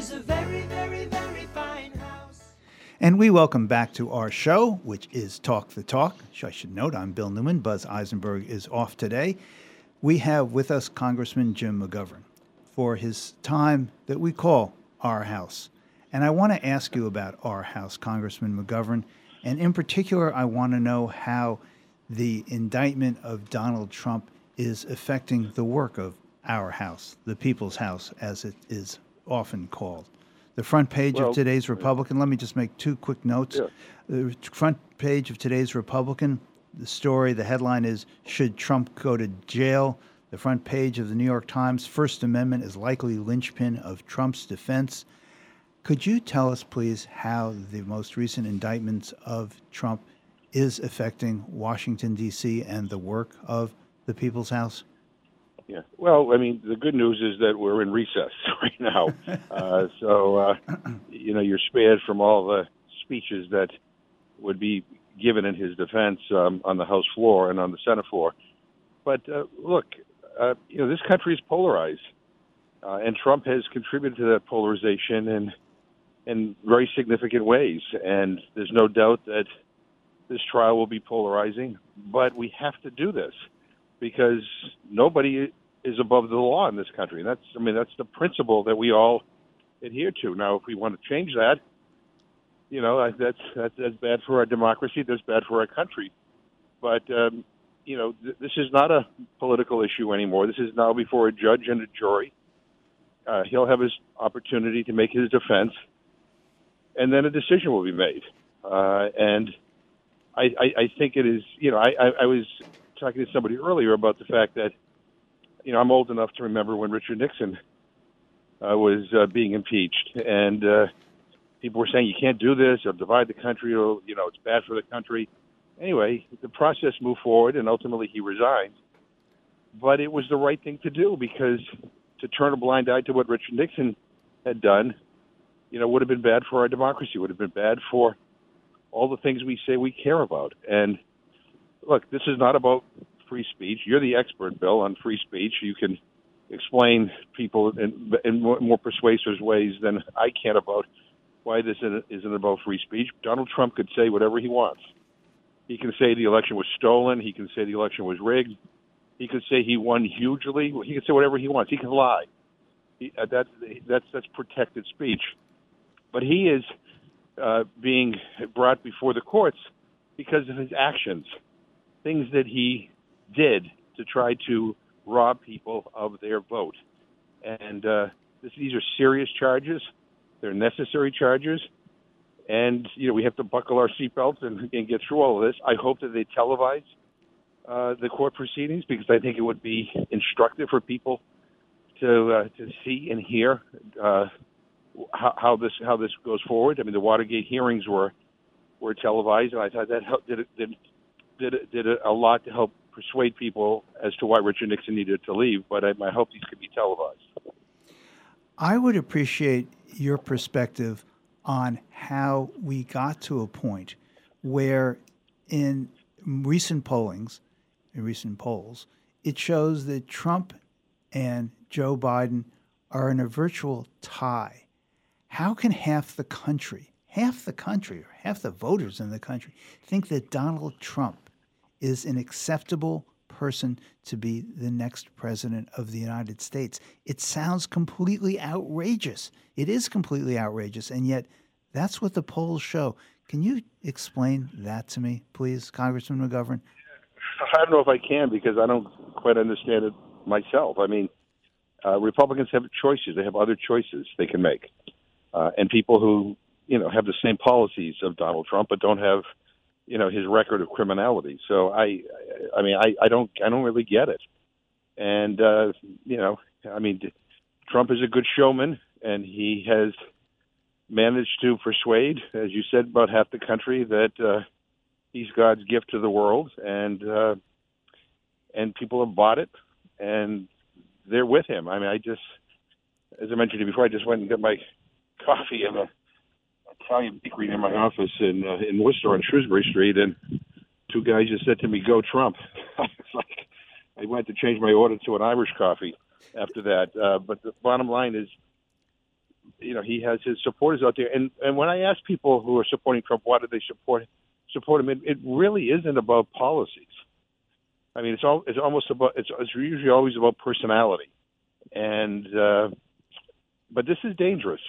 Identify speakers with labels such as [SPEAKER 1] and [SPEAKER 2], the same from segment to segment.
[SPEAKER 1] is a very, very, very fine house.
[SPEAKER 2] And we welcome back to our show, which is Talk the Talk. I should note I'm Bill Newman. Buzz Eisenberg is off today. We have with us Congressman Jim McGovern for his time that we call Our House. And I want to ask you about Our House, Congressman McGovern. And in particular, I want to know how the indictment of Donald Trump is affecting the work of our house, the people's house, as it is often called. The front page
[SPEAKER 3] Well,
[SPEAKER 2] of today's Republican, let me just make two quick notes.
[SPEAKER 3] Yeah.
[SPEAKER 2] The front page of today's Republican, the story, the headline is Should Trump Go to Jail? The front page of the New York Times, First Amendment is likely linchpin of Trump's defense. Could you tell us, please, how the most recent indictments of Trump is affecting Washington, D.C., and the work of the People's House?
[SPEAKER 3] Yeah. Well, I mean, the good news is that we're in recess right now. uh, so, uh, you know, you're spared from all the speeches that would be given in his defense um, on the House floor and on the Senate floor. But uh, look, uh, you know, this country is polarized, uh, and Trump has contributed to that polarization in in very significant ways. And there's no doubt that this trial will be polarizing. But we have to do this because nobody is above the law in this country. And that's, I mean, that's the principle that we all adhere to. Now, if we want to change that, you know, that's that's, that's bad for our democracy. That's bad for our country. But um, you know, th- this is not a political issue anymore. This is now before a judge and a jury. Uh, he'll have his opportunity to make his defense, and then a decision will be made. Uh, and I, I, I think it is. You know, I, I, I was talking to somebody earlier about the fact that, you know, I'm old enough to remember when Richard Nixon uh, was uh, being impeached, and uh, people were saying you can't do this, or divide the country, or you know, it's bad for the country. Anyway, the process moved forward, and ultimately he resigned. But it was the right thing to do because to turn a blind eye to what Richard Nixon had done, you know, would have been bad for our democracy. Would have been bad for all the things we say we care about. And look, this is not about free speech. You're the expert, Bill, on free speech. You can explain people in, in more, more persuasive ways than I can about why this isn't, about free speech. Donald Trump could say whatever he wants. He can say the election was stolen. He can say the election was rigged. He could say he won hugely. He can say whatever he wants. He can lie. He, uh, that's that's that's protected speech. But he is uh, being brought before the courts because of his actions, things that he did to try to rob people of their vote. And uh, this, these are serious charges. They're necessary charges. And, you know, we have to buckle our seatbelts and, and get through all of this. I hope that they televise uh, the court proceedings because I think it would be instructive for people to uh, to see and hear uh, how, how this how this goes forward. I mean, the Watergate hearings were were televised, and I thought that helped, did did did did a lot to help persuade people as to why Richard Nixon needed to leave. But I, I hope these could be televised.
[SPEAKER 2] I would appreciate your perspective on how we got to a point where, in recent pollings, in recent polls, it shows that Trump and Joe Biden are in a virtual tie. How can half the country, half the country, or half the voters in the country, think that Donald Trump is an acceptable person to be the next president of the United States? It sounds completely outrageous. It is completely outrageous, and yet that's what the polls show. Can you explain that to me, please, Congressman McGovern?
[SPEAKER 3] I don't know if I can because I don't quite understand it myself. I mean, uh, Republicans have choices; they have other choices they can make, uh, and people who you know have the same policies of Donald Trump but don't have you know his record of criminality. So I, I mean, I, I don't, I don't really get it. And uh, you know, I mean, Trump is a good showman, and he has managed to persuade, as you said, about half the country that uh, he's God's gift to the world, and uh, and people have bought it, and they're with him. I mean, I just, as I mentioned before, I just went and got my coffee in a Italian bakery near my office in uh, in Worcester on Shrewsbury Street, and two guys just said to me, "Go Trump." it's like I went to change my order to an Irish coffee after that. Uh, but the bottom line is, you know he has his supporters out there. And and when I ask people who are supporting Trump, why do they support support him? It, it really isn't about policies. I mean, it's all it's almost about it's, it's usually always about personality, and uh, but this is dangerous.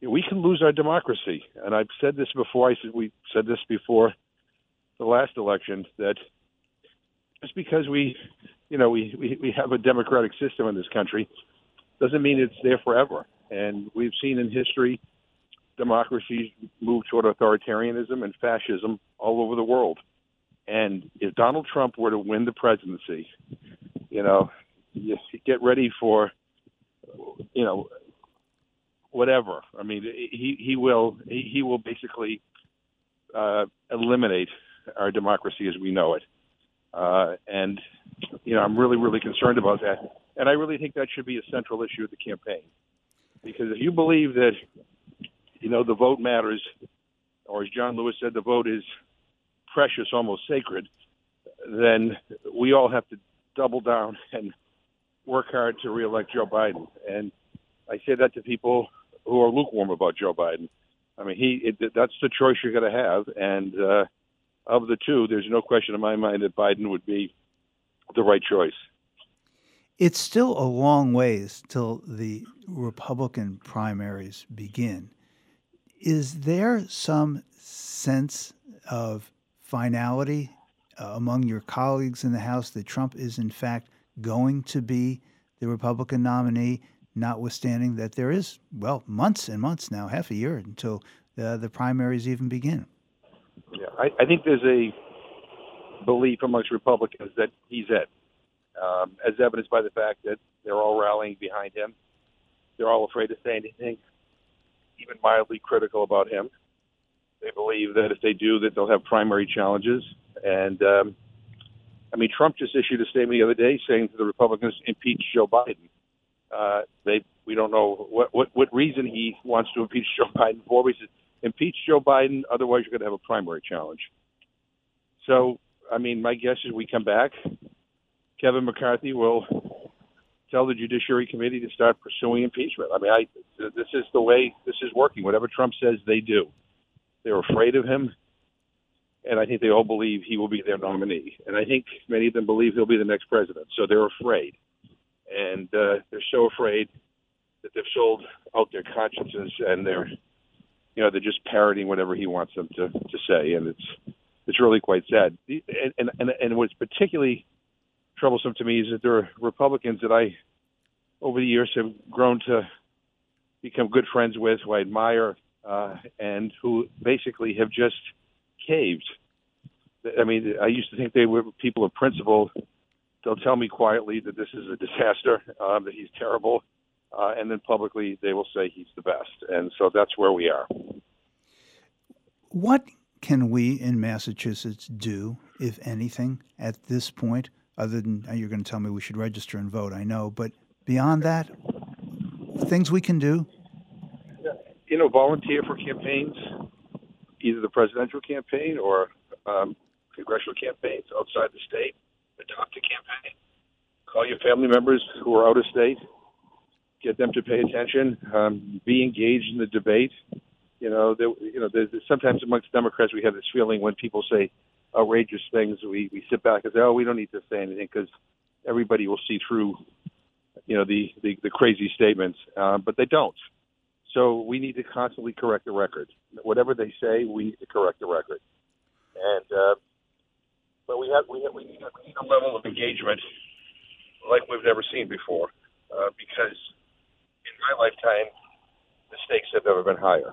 [SPEAKER 3] We can lose our democracy, and I've said this before. I said we said this before the last election that just because we, you know, we, we, we have a democratic system in this country doesn't mean it's there forever. And we've seen in history democracies move toward authoritarianism and fascism all over the world. And if Donald Trump were to win the presidency, you know, you get ready for, you know, whatever. I mean, he he will he, he will basically uh, eliminate our democracy as we know it. Uh, and you know, I'm really really concerned about that. And I really think that should be a central issue of the campaign, because if you believe that you know the vote matters, or as John Lewis said, the vote is precious, almost sacred, then we all have to double down and work hard to reelect Joe Biden. And I say that to people who are lukewarm about Joe Biden. I mean, he it, that's the choice you're going to have, and uh, of the two, there's no question in my mind that Biden would be the right choice.
[SPEAKER 2] It's still a long ways till the Republican primaries begin. Is there some sense of finality uh, among your colleagues in the House that Trump is, in fact, going to be the Republican nominee, notwithstanding that there is, well, months and months now, half a year until uh, the primaries even begin?
[SPEAKER 3] Yeah, I, I think there's a belief amongst Republicans that he's it, um, as evidenced by the fact that they're all rallying behind him. They're all afraid to say anything, even mildly critical about him. They believe that if they do, that they'll have primary challenges. And um, I mean, Trump just issued a statement the other day saying to the Republicans, impeach Joe Biden. Uh, they we don't know what, what what reason he wants to impeach Joe Biden for. He says impeach Joe Biden, otherwise you're going to have a primary challenge. So, I mean, my guess is we come back. Kevin McCarthy will tell the Judiciary Committee to start pursuing impeachment. I mean, I this is the way this is working. Whatever Trump says, they do. They're afraid of him, and I think they all believe he will be their nominee. And I think many of them believe he'll be the next president. So they're afraid, and uh, they're so afraid that they've sold out their consciences and they're you know they're just parroting whatever he wants them to to say, and it's it's really quite sad. And and and what's particularly troublesome to me is that there are Republicans that I over the years have grown to become good friends with, who I admire, uh, and who basically have just caved. I mean, I used to think they were people of principle. They'll tell me quietly that this is a disaster, um, that he's terrible, uh, and then publicly they will say he's the best. And so that's where we are.
[SPEAKER 2] What can we in Massachusetts do, if anything, at this point, other than you're going to tell me we should register and vote? I know, but beyond that, things we can do?
[SPEAKER 3] You know, volunteer for campaigns, either the presidential campaign or um, congressional campaigns outside the state. Adopt a campaign. Call your family members who are out of state get them to pay attention, um, be engaged in the debate. You know, there, you know, there's, sometimes amongst Democrats we have this feeling when people say outrageous things, we we sit back and say, oh, we don't need to say anything because everybody will see through, you know, the the, the crazy statements, uh, but they don't. So we need to constantly correct the record. Whatever they say, we need to correct the record. And uh, but we have we have, we need, a, level of engagement like we've never seen before, uh, because in my lifetime, the stakes have never been higher.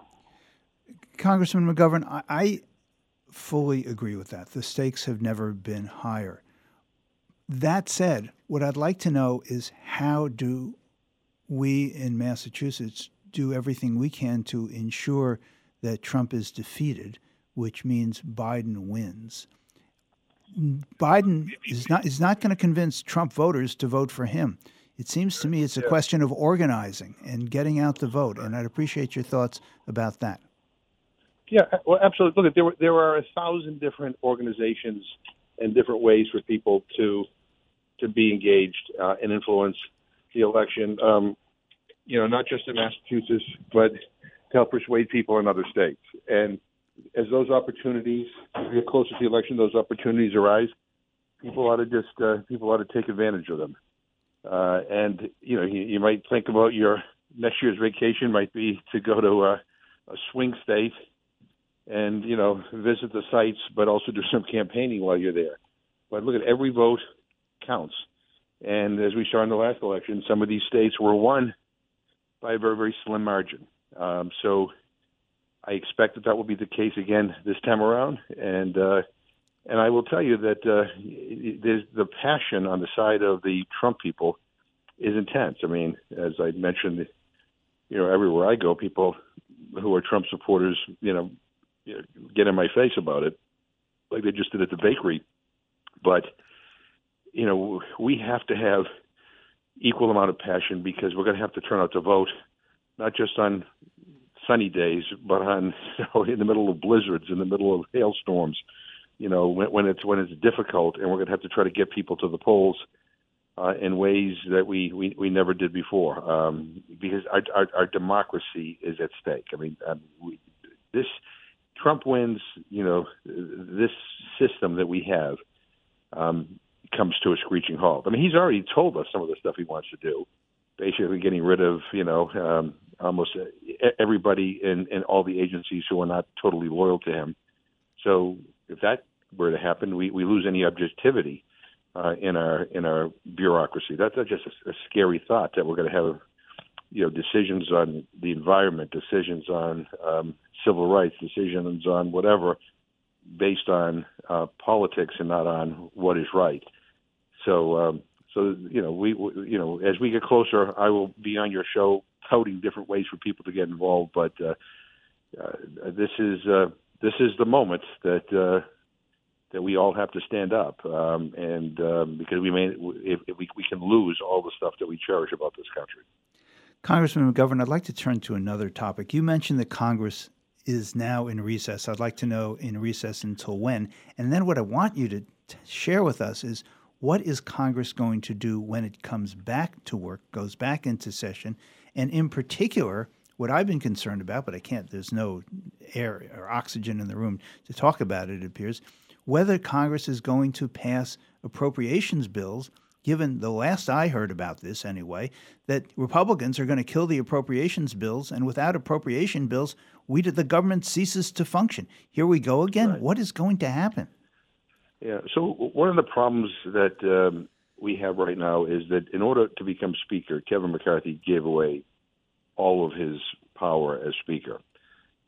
[SPEAKER 2] Congressman McGovern, I, I fully agree with that. The stakes have never been higher. That said, what I'd like to know is how do we in Massachusetts do everything we can to ensure that Trump is defeated, which means Biden wins. Biden is not is not going to convince Trump voters to vote for him. It seems to me it's a yeah. question of organizing and getting out the vote, and I'd appreciate your thoughts about that.
[SPEAKER 3] Yeah, well, absolutely. Look, there there are a thousand different organizations and different ways for people to to be engaged uh, and influence the election. Um, you know, not just in Massachusetts, but to help persuade people in other states. And as those opportunities, get closer to the election, those opportunities arise. People ought to just uh, people ought to take advantage of them. Uh, and you know, you, you might think about your next year's vacation might be to go to a, a swing state and you know visit the sites, but also do some campaigning while you're there. But look at every vote counts. And as we saw in the last election, some of these states were won by a very, very slim margin. Um, so I expect that that will be the case again this time around. And uh, and I will tell you that uh, there's the passion on the side of the Trump people is intense. I mean, as I mentioned, you know, everywhere I go, people who are Trump supporters, you know, get in my face about it, like they just did at the bakery. But you know, we have to have equal amount of passion because we're going to have to turn out to vote, not just on sunny days, but on you know, in the middle of blizzards, in the middle of hailstorms. You know, when, when it's when it's difficult, and we're going to have to try to get people to the polls uh, in ways that we, we, we never did before, um, because our, our, our democracy is at stake. I mean, um, we, this Trump wins. You know, this system that we have. Um, comes to a screeching halt. I mean, he's already told us some of the stuff he wants to do, basically getting rid of, you know, um, almost everybody in, in all the agencies who are not totally loyal to him. So if that were to happen, we, we lose any objectivity uh, in our in our bureaucracy. That's, that's just a, a scary thought that we're going to have, you know, decisions on the environment, decisions on um, civil rights, decisions on whatever, based on uh, politics and not on what is right. So, um, so you know, we, we, you know, as we get closer, I will be on your show touting different ways for people to get involved. But uh, uh, this is uh, this is the moment that uh, that we all have to stand up, um, and um, because we may, if, if we we can lose all the stuff that we cherish about this country.
[SPEAKER 2] Congressman McGovern, I'd like to turn to another topic. You mentioned that Congress is now in recess. I'd like to know in recess until when. And then what I want you to t- share with us is what is Congress going to do when it comes back to work, goes back into session, and in particular, what I've been concerned about, but I can't, there's no air or oxygen in the room to talk about it, it appears, whether Congress is going to pass appropriations bills, given the last I heard about this anyway, that Republicans are going to kill the appropriations bills, and without appropriation bills, we the government ceases to function. Here we go again. Right. What is going to happen?
[SPEAKER 3] Yeah. So one of the problems that um, we have right now is that in order to become Speaker, Kevin McCarthy gave away all of his power as Speaker.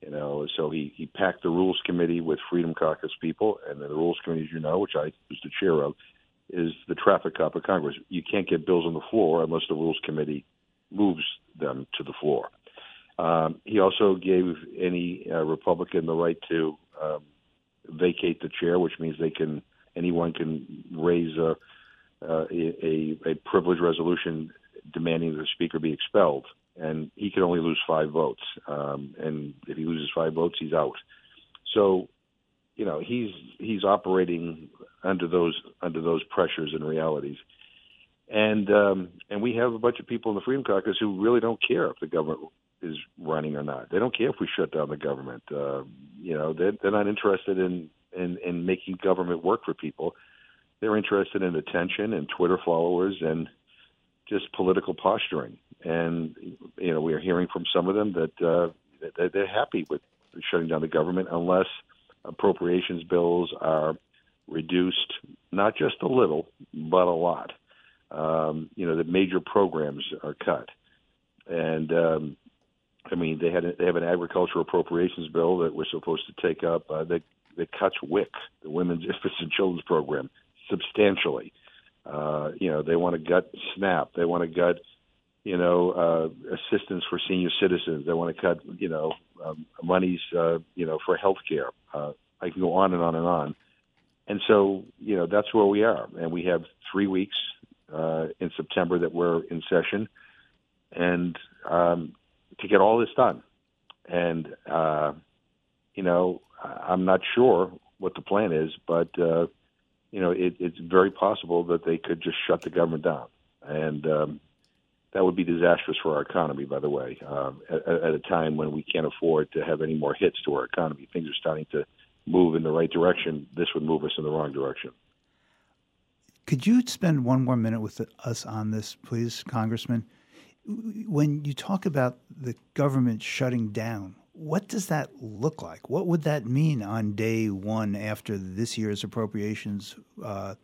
[SPEAKER 3] You know, so he he packed the Rules Committee with Freedom Caucus people, and the Rules Committee, as you know, which I was the chair of, is the traffic cop of Congress. You can't get bills on the floor unless the Rules Committee moves them to the floor. Um, he also gave any uh, Republican the right to um, vacate the chair, which means they can anyone can raise a a, a privilege resolution demanding that the speaker be expelled, and he can only lose five votes. Um, and if he loses five votes, he's out. So, you know, he's he's operating under those under those pressures and realities. And um, and we have a bunch of people in the Freedom Caucus who really don't care if the government is running or not. They don't care if we shut down the government. Uh, you know, they're, they're not interested in, in in making government work for people. They're interested in attention and Twitter followers and just political posturing. And you know, we are hearing from some of them that uh, they're happy with shutting down the government unless appropriations bills are reduced, not just a little, but a lot. Um, you know, the major programs are cut, and um, I mean, they had a, they have an agricultural appropriations bill that we're supposed to take up uh, that that cuts WIC, the Women's Infants and Children's Program, substantially. Uh, you know, they want to gut SNAP. They want to gut, you know, uh, assistance for senior citizens. They want to cut, you know, um, monies, uh, you know, for health care. Uh, I can go on and on and on. And so, you know, that's where we are. And we have three weeks uh, in September that we're in session. And um, to get all this done. And uh, you know, I'm not sure what the plan is, but uh, you know, it, it's very possible that they could just shut the government down, and um, that would be disastrous for our economy. By the way, um, at, at a time when we can't afford to have any more hits to our economy, things are starting to move in the right direction. This would move us in the wrong direction.
[SPEAKER 2] Could you spend one more minute with us on this, please, Congressman? When you talk about the government shutting down, what does that look like? What would that mean on day one after this year's appropriations uh,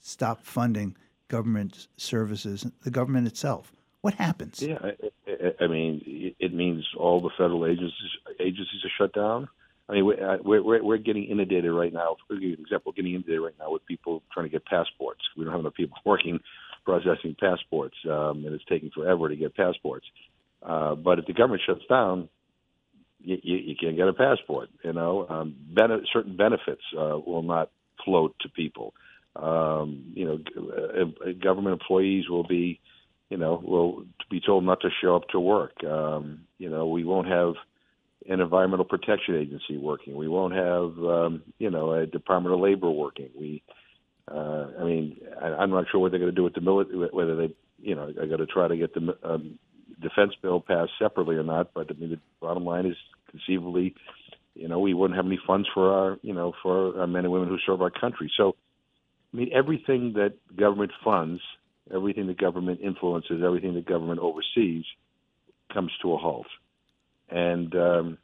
[SPEAKER 2] stop funding government services, the government itself? What happens?
[SPEAKER 3] Yeah, I, I mean, it means all the federal agencies agencies are shut down. I mean, we're, we're, we're getting inundated right now. For example, getting inundated right now with people trying to get passports. We don't have enough people working processing passports, um, and it's taking forever to get passports. Uh, but if the government shuts down, you, you, you can't get a passport. You know, um, bene- certain benefits uh, will not float to people. Um, you know, uh, uh, government employees will be, you know, will be told not to show up to work. Um, you know, we won't have an environmental protection agency working. We won't have, um, you know, a Department of Labor working. We, uh, I mean, I, I'm not sure what they're going to do with the military. Whether they, you know, I got to try to get the um, defense bill passed separately or not. But I mean, the bottom line is conceivably, you know, we wouldn't have any funds for our, you know, for our men and women who serve our country. So, I mean, everything that government funds, everything the government influences, everything the government oversees, comes to a halt. And um,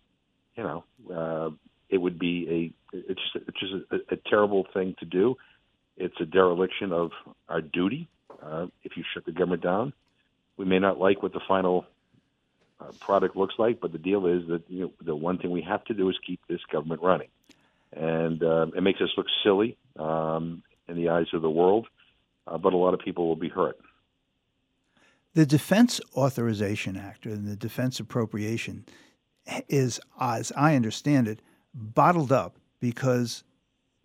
[SPEAKER 3] you know, uh, it would be a it's it's just a, a terrible thing to do. It's a dereliction of our duty. Uh, if you shut the government down, we may not like what the final uh, product looks like, but the deal is that you know, the one thing we have to do is keep this government running, and uh, it makes us look silly um, in the eyes of the world. Uh, but a lot of people will be hurt.
[SPEAKER 2] The Defense Authorization Act and the Defense Appropriation is, as I understand it, bottled up because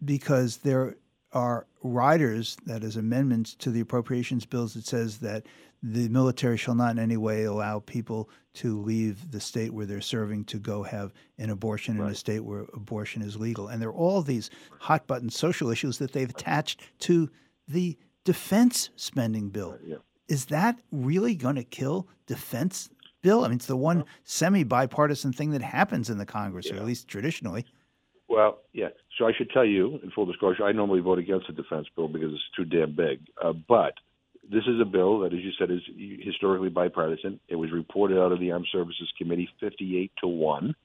[SPEAKER 2] because there are riders, that is, amendments to the appropriations bills that says that the military shall not in any way allow people to leave the state where they're serving to go have an abortion right. in a state where abortion is legal. And there are all these hot button social issues that they've attached to the defense spending bill. Yeah. Is that really going to kill defense bill? I mean, it's the one semi bipartisan thing that happens in the Congress, yeah. or at least traditionally.
[SPEAKER 3] Well, yeah. So I should tell you, in full disclosure, I normally vote against the defense bill because it's too damn big. Uh, but this is a bill that, as you said, is historically bipartisan. It was reported out of the Armed Services Committee 58 to 1.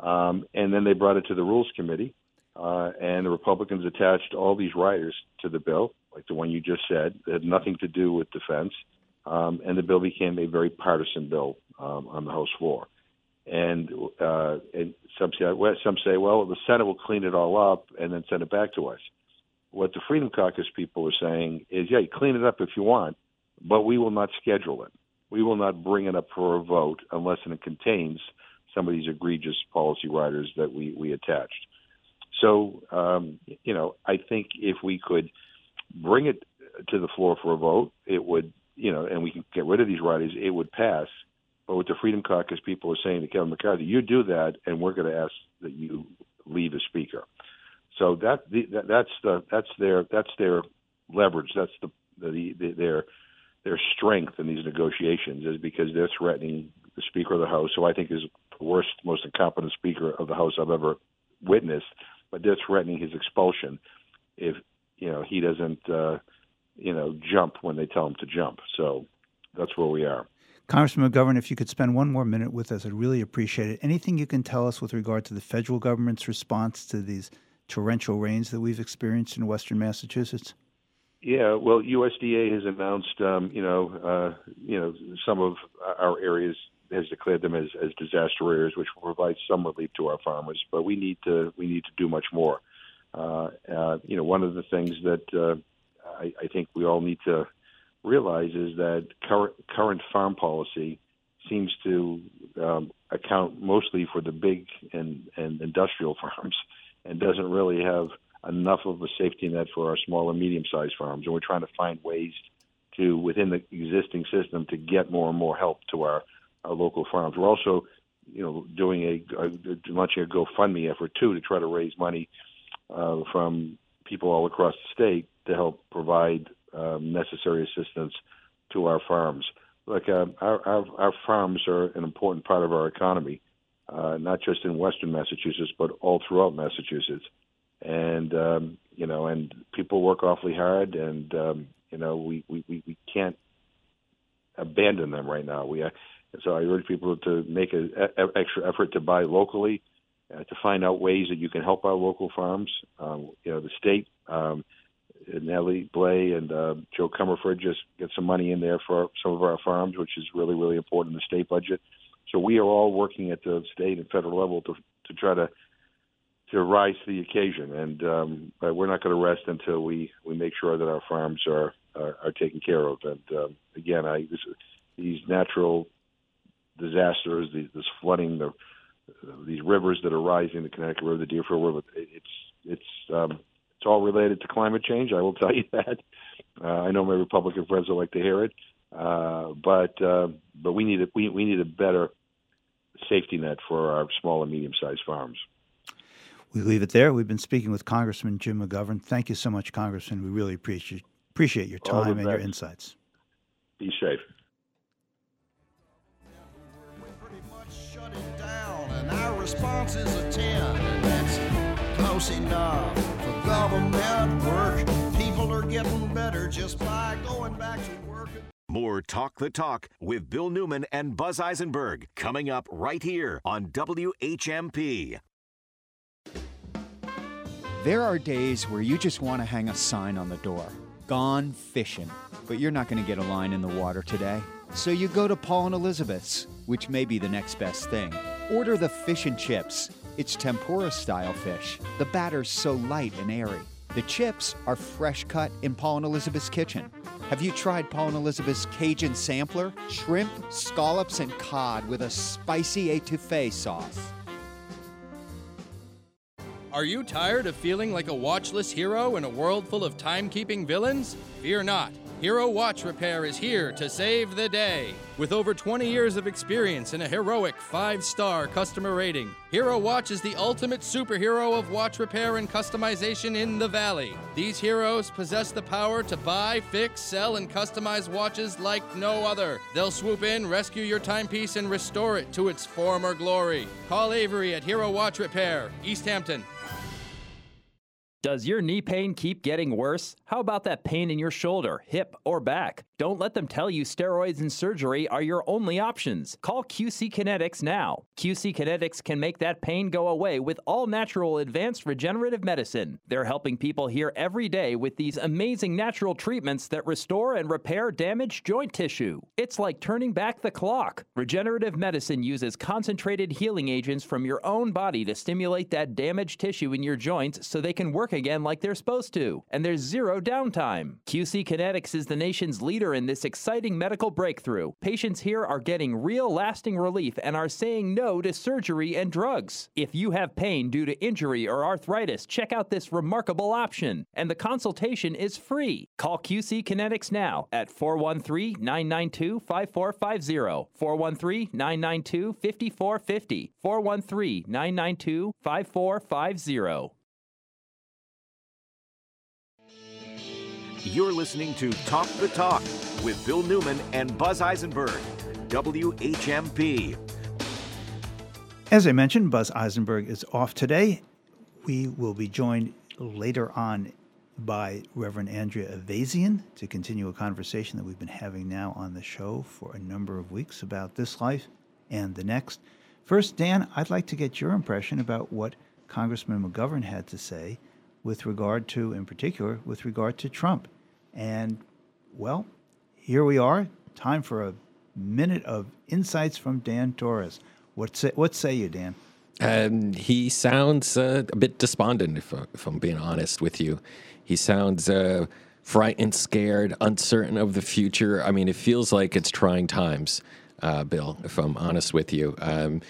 [SPEAKER 3] Um, and then they brought it to the Rules Committee, uh, and the Republicans attached all these riders to the bill, like the one you just said, that had nothing to do with defense. Um, and the bill became a very partisan bill um, on the House floor. And, uh, and some say, some say, well, the Senate will clean it all up and then send it back to us what the Freedom Caucus people are saying is, yeah, you clean it up if you want, but we will not schedule it. We will not bring it up for a vote unless it contains some of these egregious policy riders that we, we attached. So, um, you know, I think if we could bring it to the floor for a vote, it would, you know, and we can get rid of these riders, it would pass. But what the Freedom Caucus people are saying to Kevin McCarthy, you do that, and we're going to ask that you leave as Speaker. So that, the, that that's the that's their that's their leverage. That's the, the, the their their strength in these negotiations is because they're threatening the Speaker of the House, who I think is the worst, most incompetent Speaker of the House I've ever witnessed. But they're threatening his expulsion if you know he doesn't uh, you know jump when they tell him to jump. So that's where we are.
[SPEAKER 2] Congressman McGovern, if you could spend one more minute with us, I'd really appreciate it. Anything you can tell us with regard to the federal government's response to these torrential rains that we've experienced in western Massachusetts?
[SPEAKER 3] Yeah, well, USDA has announced, um, you know, uh, you know, some of our areas has declared them as, as disaster areas, which will provide some relief to our farmers. But we need to we need to do much more. Uh, uh, you know, one of the things that uh, I, I think we all need to realize is that current current farm policy seems to um, account mostly for the big and, and industrial farms and doesn't really have enough of a safety net for our small and medium sized farms. And we're trying to find ways to, within the existing system, to get more and more help to our, our local farms. We're also, you know, doing a, a launching a GoFundMe effort too to try to raise money uh, from people all across the state to help provide um, necessary assistance to our farms. look, uh, our, our our farms are an important part of our economy, uh, not just in Western Massachusetts, but all throughout Massachusetts. And um, you know, and people work awfully hard, and um, you know, we, we, we, we can't abandon them right now. We uh, so I urge people to make an extra effort to buy locally, uh, to find out ways that you can help our local farms. Um, you know, the state, um, Nellie Blais and uh, Joe Comerford just get some money in there for some of our farms, which is really, really important in the state budget. So we are all working at the state and federal level to to try to to rise to the occasion, and um, we're not going to rest until we we make sure that our farms are are, are taken care of. And um, again, I this, these natural disasters, these, this flooding, the these rivers that are rising, the Connecticut River, the Deerfield River, it's it's um, it's all related to climate change. I will tell you that. Uh, I know my Republican friends will like to hear it, uh, but uh, but we need a we we need a better safety net for our small and medium sized farms.
[SPEAKER 2] We leave it there. We've been speaking with Congressman Jim McGovern. Thank you so much, Congressman. We really appreciate appreciate your time and your insights.
[SPEAKER 3] Be safe.
[SPEAKER 4] response is a 10, and that's close enough for government work. People are getting better just by going back to work.
[SPEAKER 5] More Talk the Talk with Bill Newman and Buzz Eisenberg coming up right here on WHMP.
[SPEAKER 6] There are days where you just want to hang a sign on the door Gone fishing. But you're not going to get a line in the water today. So you go to Paul and Elizabeth's, which may be the next best thing. Order the fish and chips. It's tempura style fish. The batter's so light and airy. The chips are fresh cut in Paul and Elizabeth's kitchen. Have you tried Paul and Elizabeth's Cajun sampler? Shrimp, scallops, and cod with a spicy etouffee sauce.
[SPEAKER 7] Are you tired of feeling like a watchless hero in a world full of timekeeping villains? Fear not. Hero Watch Repair is here to save the day. With over 20 years of experience and a heroic five star customer rating, Hero Watch is the ultimate superhero of watch repair and customization in the Valley. These heroes possess the power to buy, fix, sell, and customize watches like no other. They'll swoop in, rescue your timepiece, and restore it to its former glory. Call Avery at Hero Watch Repair, East Hampton,
[SPEAKER 8] does your knee pain keep getting worse? How about that pain in your shoulder, hip, or back? Don't let them tell you steroids and surgery are your only options. Call QC Kinetics now. QC Kinetics can make that pain go away with all natural advanced regenerative medicine. They're helping people here every day with these amazing natural treatments that restore and repair damaged joint tissue. It's like turning back the clock. Regenerative medicine uses concentrated healing agents from your own body to stimulate that damaged tissue in your joints so they can work again like they're supposed to. And there's zero downtime. QC Kinetics is the nation's leader in this exciting medical breakthrough. Patients here are getting real lasting relief and are saying no to surgery and drugs. If you have pain due to injury or arthritis, check out this remarkable option. And the consultation is free. Call QC Kinetics now at 413 992 5450, 413 992 5450, 413 992 5450.
[SPEAKER 5] You're listening to Talk the Talk with Bill Newman and Buzz Eisenberg, WHMP.
[SPEAKER 2] As I mentioned, Buzz Eisenberg is off today. We will be joined later on by Reverend Andrea Ayvazian to continue a conversation that we've been having now on the show for a number of weeks about this life and the next. First, Dan, I'd like to get your impression about what Congressman McGovern had to say with regard to, in particular, with regard to Trump. And, well, here we are. Time for a minute of insights from Dan Torres. What say, what say you, Dan?
[SPEAKER 9] Um, he sounds uh, a bit despondent, if, if, I'm being honest with you. He sounds uh, frightened, scared, uncertain of the future. I mean, it feels like it's trying times, uh, Bill, if I'm honest with you. Um,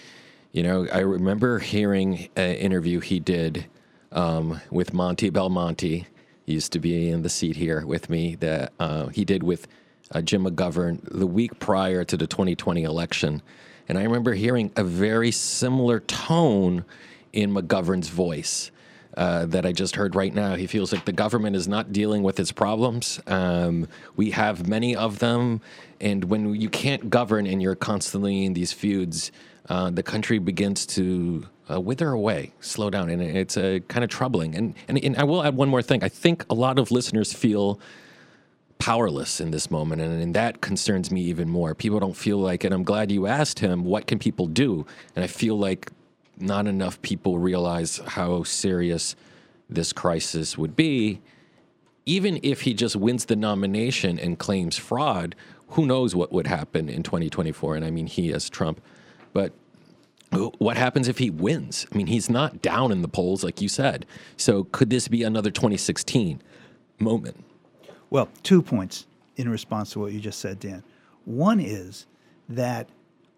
[SPEAKER 9] you know, I remember hearing an interview he did um, with Monte Belmonte used to be in the seat here with me that uh, he did with uh, Jim McGovern the week prior to the 2020 election. And I remember hearing a very similar tone in McGovern's voice. uh, that I just heard right now. He feels like the government is not dealing with its problems. Um, we have many of them, and when you can't govern and you're constantly in these feuds, uh, the country begins to uh, wither away, slow down, and it's uh, kind of troubling. And, and and I will add one more thing. I think a lot of listeners feel powerless in this moment, and, and that concerns me even more. People don't feel like, and I'm glad you asked him, what can people do? And I feel like not enough people realize how serious this crisis would be. Even if he just wins the nomination and claims fraud, who knows what would happen in 2024? And I mean, he as Trump. But what happens if he wins? I mean, he's not down in the polls, like you said. So could this be another 2016 moment?
[SPEAKER 2] Well, two points in response to what you just said, Dan. One is that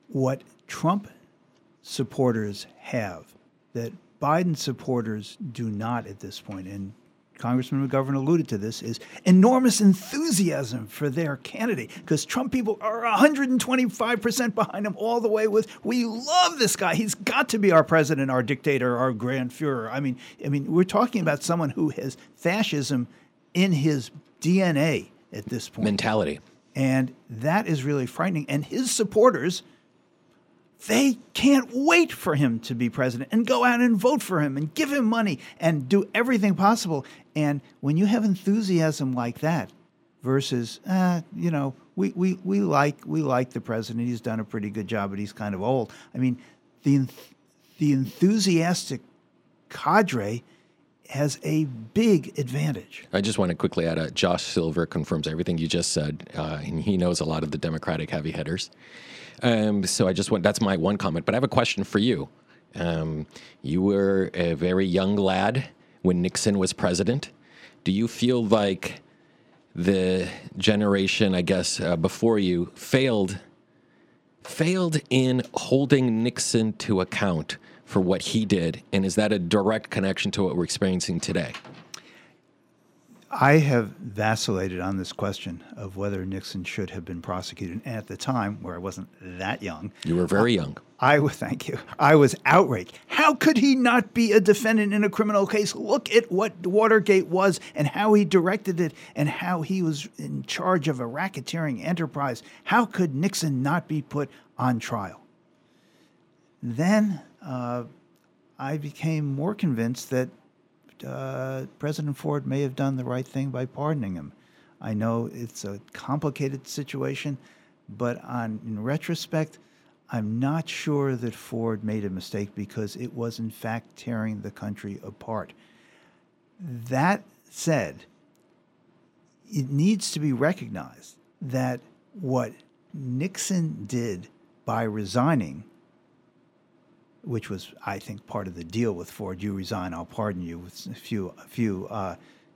[SPEAKER 2] what Trump supporters have that Biden supporters do not at this point, and Congressman McGovern alluded to this, is enormous enthusiasm for their candidate because Trump people are 125% behind him all the way with, we love this guy. He's got to be our president, our dictator, our grand Führer. I mean, I mean, we're talking about someone who has fascism in his DNA at this point.
[SPEAKER 9] Mentality.
[SPEAKER 2] And that is really frightening. And his supporters, they can't wait for him to be president and go out and vote for him and give him money and do everything possible. And when you have enthusiasm like that versus, uh, you know, we, we, we like we like the president. He's done a pretty good job, but he's kind of old. I mean, the the enthusiastic cadre has a big advantage.
[SPEAKER 9] I just want to quickly add: uh, Josh Silver confirms everything you just said, uh, and he knows a lot of the Democratic heavy hitters. Um, so I just want that's my one comment. But I have a question for you. Um, you were a very young lad when Nixon was president. Do you feel like the generation, I guess, uh, before you failed failed in holding Nixon to account for what he did, and is that a direct connection to what we're experiencing today?
[SPEAKER 2] I have vacillated on this question of whether Nixon should have been prosecuted. And at the time, where I wasn't that young,
[SPEAKER 9] You were very young.
[SPEAKER 2] I was thank you. I was outraged. How could he not be a defendant in a criminal case? Look at what Watergate was and how he directed it and how he was in charge of a racketeering enterprise. How could Nixon not be put on trial? Then uh, I became more convinced that uh, President Ford may have done the right thing by pardoning him. I know it's a complicated situation, but on in retrospect, I'm not sure that Ford made a mistake because it was in fact tearing the country apart. That said, it needs to be recognized that what Nixon did by resigning which was, I think, part of the deal with Ford. You resign, I'll pardon you, with a few, a few uh,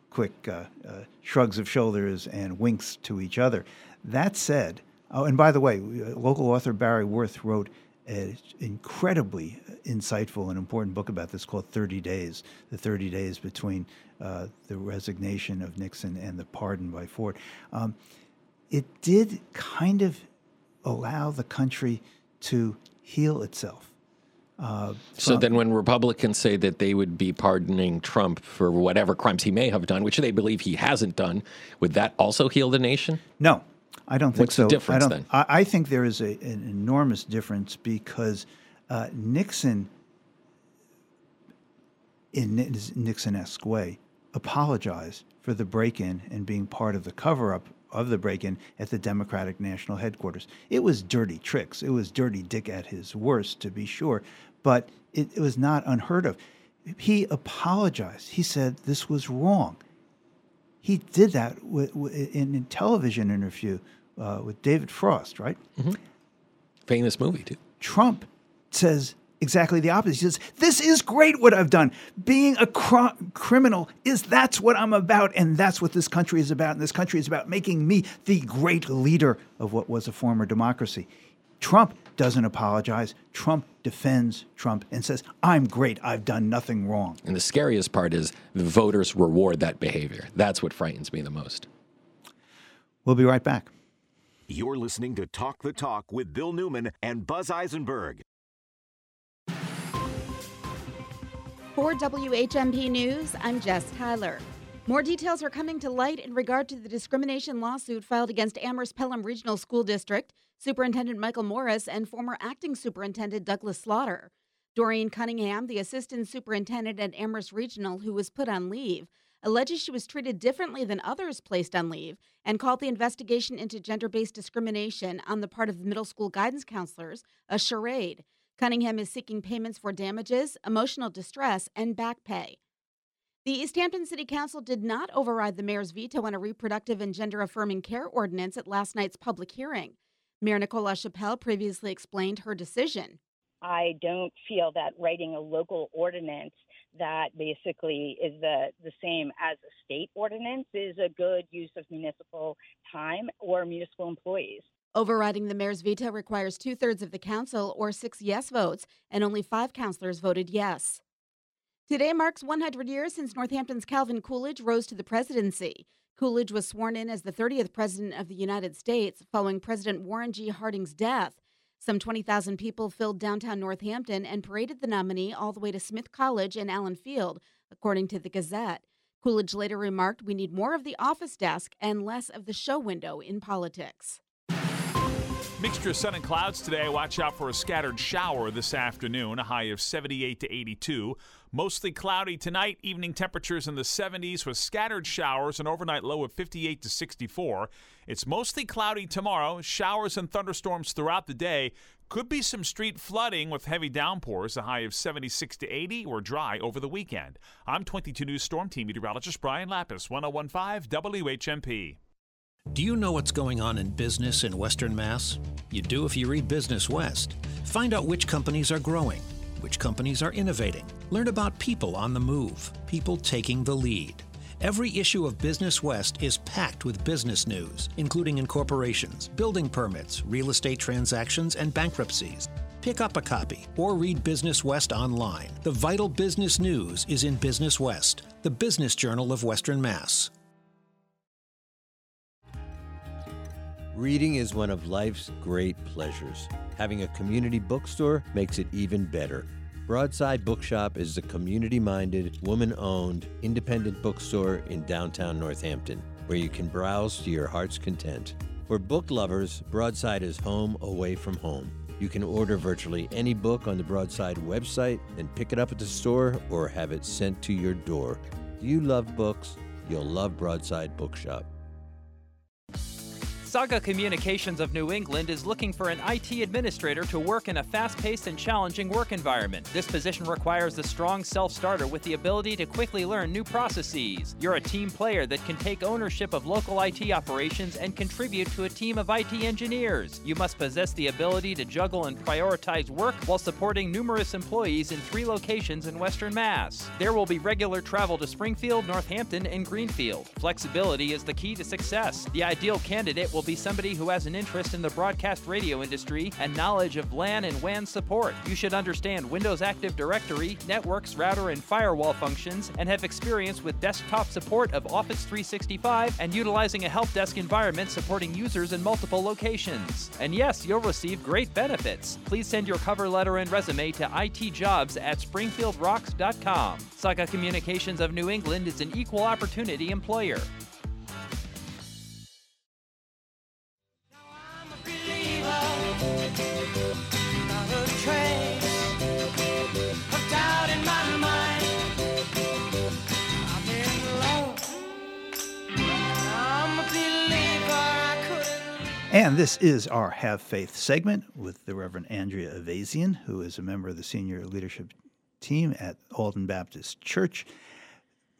[SPEAKER 2] quick uh, uh, shrugs of shoulders and winks to each other. That said, oh, and by the way, uh, local author Barry Werth wrote an incredibly insightful and important book about this called 30 Days, the 30 days between uh, the resignation of Nixon and the pardon by Ford. Um, it did kind of allow the country to heal itself. Uh,
[SPEAKER 9] So then, when Republicans say that they would be pardoning Trump for whatever crimes he may have done, which they believe he hasn't done, would that also heal the nation?
[SPEAKER 2] No, I don't think
[SPEAKER 9] What's the
[SPEAKER 2] so.
[SPEAKER 9] difference
[SPEAKER 2] I don't,
[SPEAKER 9] then?
[SPEAKER 2] I, I think there is a, an enormous difference because uh, Nixon, in his Nixon-esque way, apologized for the break-in and being part of the cover-up of the break-in at the Democratic National Headquarters. It was dirty tricks. It was dirty Dick at his worst, to be sure, but it, it was not unheard of. He apologized. He said this was wrong he did that with, in a television interview uh, with David Frost, right?
[SPEAKER 9] Famous movie, too.
[SPEAKER 2] Trump says exactly the opposite. He says, "This is great what I've done. Being a cr- criminal is that's what I'm about, and that's what this country is about. And this country is about making me the great leader of what was a former democracy." Trump doesn't apologize. Trump defends Trump and says, "I'm great. I've done nothing wrong."
[SPEAKER 9] And the scariest part is the voters reward that behavior. That's what frightens me the most.
[SPEAKER 2] We'll be right back.
[SPEAKER 5] You're listening to Talk the Talk with Bill Newman and Buzz Eisenberg.
[SPEAKER 10] For WHMP News, I'm Jess Tyler. More details are coming to light in regard to the discrimination lawsuit filed against Amherst Pelham Regional School District, Superintendent Michael Morris, and former acting superintendent Douglas Slaughter. Doreen Cunningham, the assistant superintendent at Amherst Regional, who was put on leave, alleges she was treated differently than others placed on leave and called the investigation into gender based discrimination on the part of the middle school guidance counselors a charade. Cunningham is seeking payments for damages, emotional distress, and back pay. The Easthampton City Council did not override the mayor's veto on a reproductive and gender affirming care ordinance at last night's public hearing. Mayor Nicole LaChapelle previously explained her decision.
[SPEAKER 11] I don't feel that writing a local ordinance that basically is the, the same as a state ordinance is a good use of municipal time or municipal employees.
[SPEAKER 10] Overriding the mayor's veto requires two thirds of the council or six yes votes, and only five councilors voted yes. Today marks 100 years since Northampton's Calvin Coolidge rose to the presidency. Coolidge was sworn in as the 30th President of the United States following President Warren G. Harding's death. Some 20,000 people filled downtown Northampton and paraded the nominee all the way to Smith College and Allen Field, according to the Gazette. Coolidge later remarked, We need more of the office desk and less of the show window in politics.
[SPEAKER 12] Mixture of sun and clouds today. Watch out for a scattered shower this afternoon, a high of 78 to 82. Mostly cloudy tonight, evening temperatures in the 70s with scattered showers, an overnight low of 58 to 64. It's mostly cloudy tomorrow, showers and thunderstorms throughout the day. Could be some street flooding with heavy downpours, a high of 76 to 80 or dry over the weekend. I'm 22 News Storm Team meteorologist Brian Lapis, 1015 WHMP.
[SPEAKER 13] Do you know what's going on in business in Western Mass? You do if you read Business West. Find out which companies are growing, which companies are innovating. Learn about people on the move, people taking the lead. Every issue of Business West is packed with business news, including incorporations, building permits, real estate transactions, and bankruptcies. Pick up a copy or read Business West online. The vital business news is in Business West, the business journal of Western Mass.
[SPEAKER 14] Reading is one of life's great pleasures. Having a community bookstore makes it even better. Broadside Bookshop is a community minded, woman owned, independent bookstore in downtown Northampton where you can browse to your heart's content. For book lovers, Broadside is home away from home. You can order virtually any book on the Broadside website and pick it up at the store or have it sent to your door. Do you love books? You'll love Broadside Bookshop.
[SPEAKER 8] Saga Communications of New England is looking for an IT administrator to work in a fast paced and challenging work environment. This position requires a strong self starter with the ability to quickly learn new processes. You're a team player that can take ownership of local IT operations and contribute to a team of IT engineers. You must possess the ability to juggle and prioritize work while supporting numerous employees in three locations in Western Mass. There will be regular travel to Springfield, Northampton, and Greenfield. Flexibility is the key to success. The ideal candidate will be somebody who has an interest in the broadcast radio industry and knowledge of LAN and WAN support. You should understand Windows Active Directory, networks, router, and firewall functions, and have experience with desktop support of Office 365 and utilizing a help desk environment supporting users in multiple locations. And yes, you'll receive great benefits. Please send your cover letter and resume to itjobs at springfieldrocks.com. Saga Communications of New England is an equal opportunity employer.
[SPEAKER 2] And this is our Have Faith segment with the Reverend Andrea Ayvazian, who is a member of the senior leadership team at Alden Baptist Church.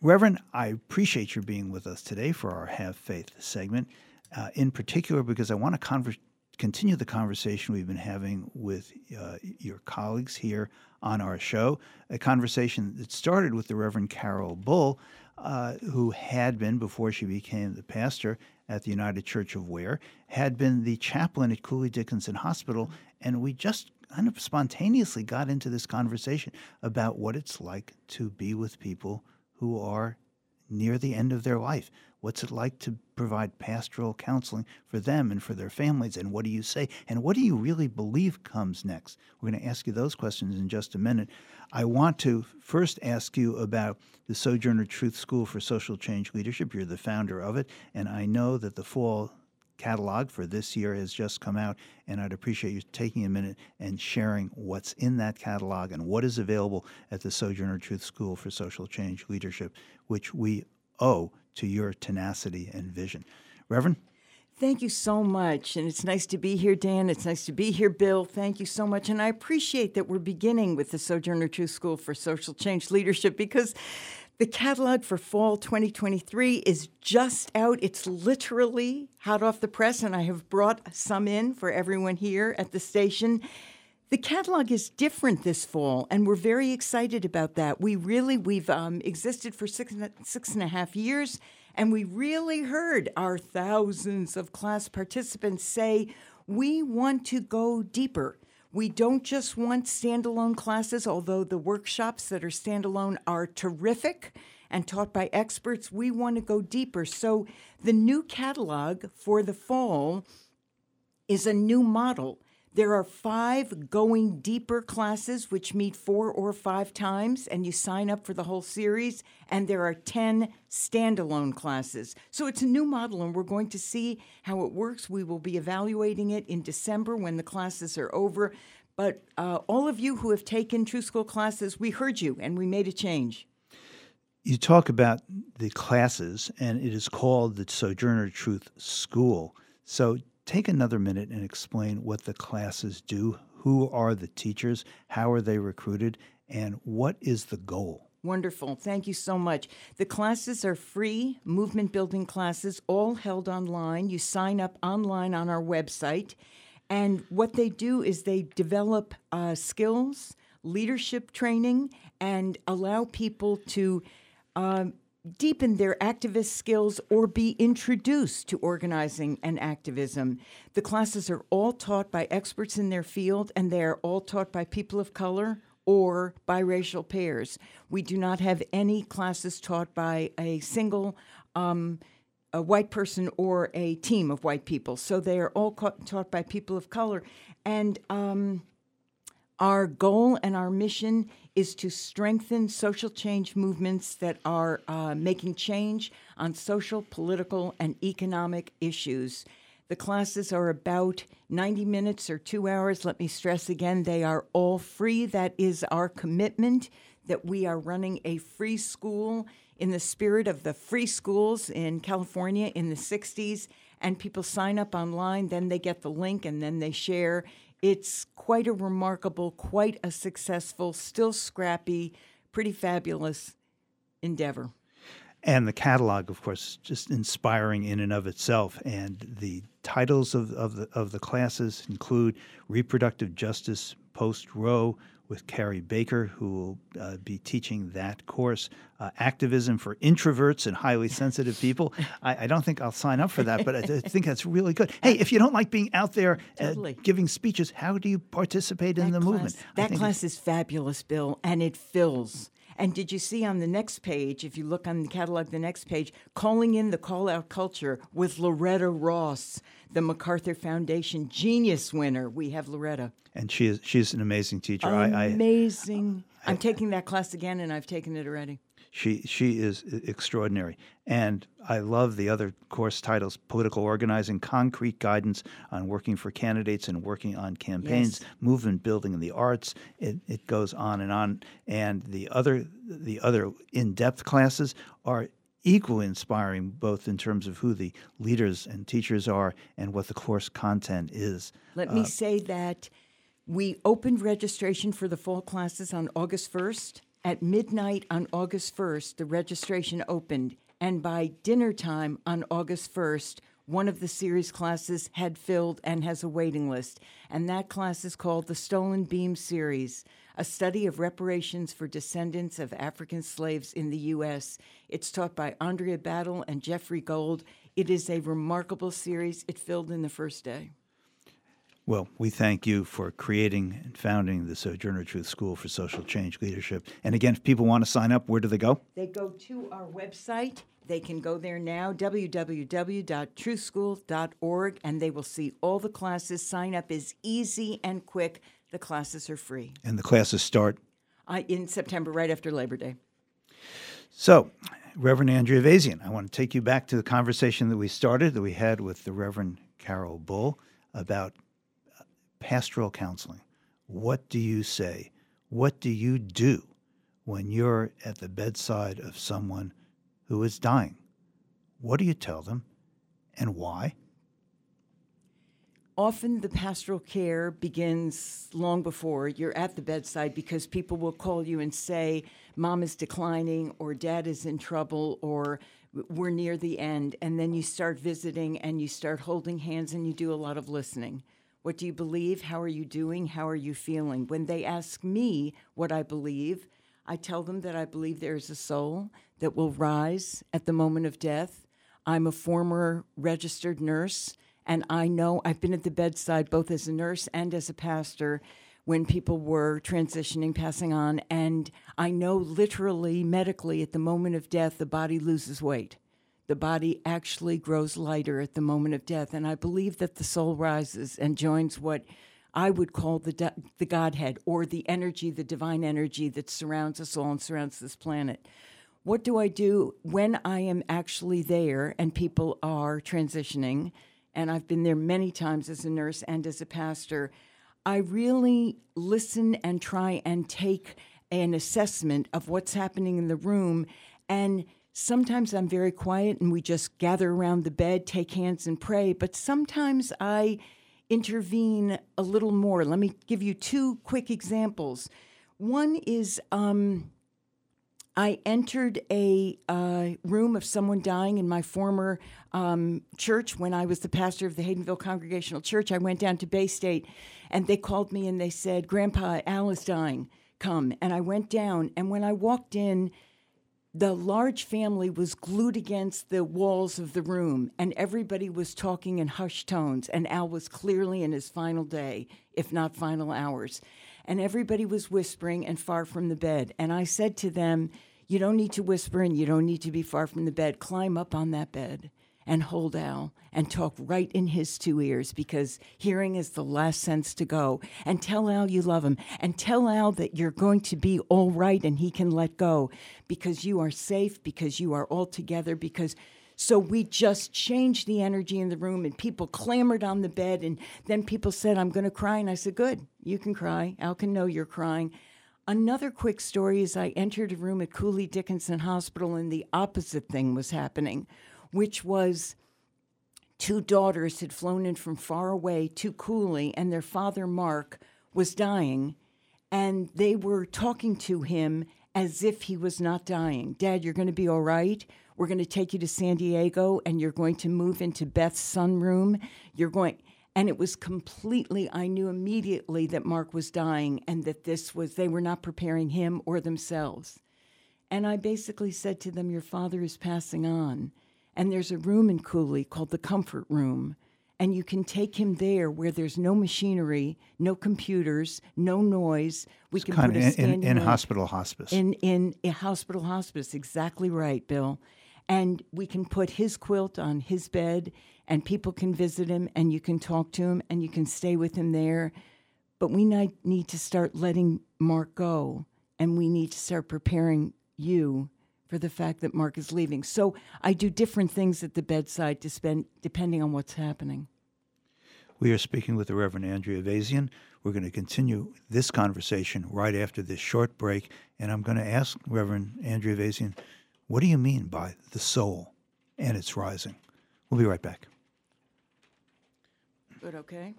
[SPEAKER 2] Reverend, I appreciate your being with us today for our Have Faith segment, uh, in particular because I want to conver- continue the conversation we've been having with uh, your colleagues here on our show, a conversation that started with the Reverend Carol Bull, uh, who had been, before she became the pastor at the United Church of Ware, had been the chaplain at Cooley Dickinson Hospital, and we just kind of spontaneously got into this conversation about what it's like to be with people who are near the end of their life. What's it like to provide pastoral counseling for them and for their families? And what do you say? And what do you really believe comes next? We're going to ask you those questions in just a minute. I want to first ask you about the Sojourner Truth School for Social Change Leadership. You're the founder of it, and I know that the fall catalog for this year has just come out, and I'd appreciate you taking a minute and sharing what's in that catalog and what is available at the Sojourner Truth School for Social Change Leadership, which we owe to your tenacity and vision. Reverend?
[SPEAKER 15] Thank you so much. And it's nice to be here, Dan. It's nice to be here, Bill. Thank you so much. And I appreciate that we're beginning with the Sojourner Truth School for Social Change Leadership because the catalog for fall 2023 is just out. It's literally hot off the press, and I have brought some in for everyone here at the station. The catalog is different this fall, and we're very excited about that. We really we've um, existed for six and, six and a half years, and we really heard our thousands of class participants say we want to go deeper. We don't just want standalone classes, although the workshops that are standalone are terrific and taught by experts. We want to go deeper. So the new catalog for the fall is a new model. There are five going deeper classes, which meet four or five times, and you sign up for the whole series. And there are 10 standalone classes. So it's a new model, and we're going to see how it works. We will be evaluating it in December when the classes are over. But uh, all of you who have taken True School classes, we heard you, and we made a change.
[SPEAKER 2] You talk about the classes, and it is called the Sojourner Truth School. So take another minute and explain what the classes do. Who are the teachers? How are they recruited? And what is the goal?
[SPEAKER 15] Wonderful. Thank you so much. The classes are free, movement building classes, all held online. You sign up online on our website. And what they do is they develop uh, skills, leadership training, and allow people to um, deepen their activist skills or be introduced to organizing and activism. The classes are all taught by experts in their field, and they are all taught by people of color or biracial pairs. We do not have any classes taught by a single um, a white person or a team of white people. So they are all ca- taught by people of color. And um, our goal and our mission is to strengthen social change movements that are uh, making change on social, political, and economic issues. The classes are about 90 minutes or two hours. Let me stress again, they are all free. That is our commitment that we are running a free school in the spirit of the free schools in California in the 60s. And people sign up online, then they get the link, and then they share. It's quite a remarkable, quite a successful, still scrappy, pretty fabulous endeavor.
[SPEAKER 2] And the catalog, of course, just inspiring in and of itself. And the titles of, of, the, of the classes include Reproductive Justice Post Roe, with Carrie Baker, who will uh, be teaching that course. Uh, activism for introverts and highly sensitive people. I, I, don't think I'll sign up for that, but I, I, think that's really good. Hey, if you don't like being out there uh, totally. giving speeches, how do you participate
[SPEAKER 15] that
[SPEAKER 2] in the
[SPEAKER 15] class,
[SPEAKER 2] movement?
[SPEAKER 15] That class is fabulous, Bill, and it fills. And did you see on the next page, if you look on the catalog, the next page, calling in the call out culture with Loretta Ross, the MacArthur Foundation Genius winner. We have Loretta.
[SPEAKER 2] And she is she's an amazing teacher.
[SPEAKER 15] Amazing. I, I, I'm taking that class again, and I've taken it already.
[SPEAKER 2] She she is extraordinary, and I love the other course titles: political organizing, concrete guidance on working for candidates and working on campaigns, yes. movement building in the arts. It, it goes on and on. And the other the other in depth classes are equally inspiring, both in terms of who the leaders and teachers are and what the course content is.
[SPEAKER 15] Let uh, me say that we opened registration for the fall classes on August 1st. At midnight on August 1st, the registration opened, and by dinner time on August 1st, one of the series classes had filled and has a waiting list. And that class is called the Stolen Beam Series, a study of reparations for descendants of African slaves in the U.S. It's taught by Andrea Battle and Jeffrey Gold. It is a remarkable series. It filled in the first day.
[SPEAKER 2] Well, we thank you for creating and founding the Sojourner Truth School for Social Change Leadership. And again, if people want to sign up, where do they go?
[SPEAKER 15] They go to our website. They can go there now, www.truthschool.org, and they will see all the classes. Sign up is easy and quick. The classes are free.
[SPEAKER 2] And the classes start.
[SPEAKER 15] Uh, in September, right after Labor Day.
[SPEAKER 2] So, Reverend Andrea Ayvazian, I want to take you back to the conversation that we started, that we had with the Reverend Carol Bull about pastoral counseling. What do you say? What do you do when you're at the bedside of someone who is dying? What do you tell them and why?
[SPEAKER 15] Often the pastoral care begins long before you're at the bedside because people will call you and say, Mom is declining, or Dad is in trouble, or we're near the end. And then you start visiting and you start holding hands and you do a lot of listening. What do you believe? How are you doing? How are you feeling? When they ask me what I believe, I tell them that I believe there is a soul that will rise at the moment of death. I'm a former registered nurse, and I know I've been at the bedside both as a nurse and as a pastor when people were transitioning, passing on, and I know literally, medically, at the moment of death, the body loses weight. The body actually grows lighter at the moment of death, and I believe that the soul rises and joins what I would call the the Godhead or the energy, the divine energy that surrounds us all and surrounds this planet. What do I do when I am actually there and people are transitioning? And I've been there many times as a nurse and as a pastor. I really listen and try and take an assessment of what's happening in the room. And sometimes I'm very quiet and we just gather around the bed, take hands, and pray. But sometimes I intervene a little more. Let me give you two quick examples. One is um, I entered a uh, room of someone dying in my former um, church when I was the pastor of the Haydenville Congregational Church. I went down to Bay State and they called me and they said, Grandpa, Al is dying. Come. And I went down. And when I walked in, the large family was glued against the walls of the room, and everybody was talking in hushed tones. And Al was clearly in his final day, if not final hours. And everybody was whispering and far from the bed. And I said to them, You don't need to whisper and you don't need to be far from the bed. Climb up on that bed and hold Al and talk right in his two ears because hearing is the last sense to go. And tell Al you love him and tell Al that you're going to be all right and he can let go because you are safe, because you are all together, because. So we just changed the energy in the room, and people clamored on the bed. And then people said, I'm going to cry. And I said, Good, you can cry. Al can know you're crying. Another quick story is I entered a room at Cooley Dickinson Hospital, and the opposite thing was happening, which was two daughters had flown in from far away to Cooley, and their father, Mark, was dying. And they were talking to him as if he was not dying. Dad, you're going to be all right. We're going to take you to San Diego, and you're going to move into Beth's sunroom. You're going. And it was completely, I knew immediately that Mark was dying and that this was, they were not preparing him or themselves. And I basically said to them, Your father is passing on. And there's a room in Cooley called the Comfort Room. And you can take him there where there's no machinery, no computers, no noise. We can
[SPEAKER 2] kind
[SPEAKER 15] put
[SPEAKER 2] of
[SPEAKER 15] a
[SPEAKER 2] in, in, in hospital hospice.
[SPEAKER 15] in in a hospital hospice. Exactly right, Bill. And we can put his quilt on his bed, and people can visit him, and you can talk to him, and you can stay with him there. But we need to start letting Mark go, and we need to start preparing you for the fact that Mark is leaving. So I do different things at the bedside to spend, depending on what's happening.
[SPEAKER 2] We are speaking with the Reverend Andrea Ayvazian. We're going to continue this conversation right after this short break. And I'm going to ask Reverend Andrea Ayvazian, what do you mean by the soul and its rising? We'll be right back.
[SPEAKER 15] Good, okay?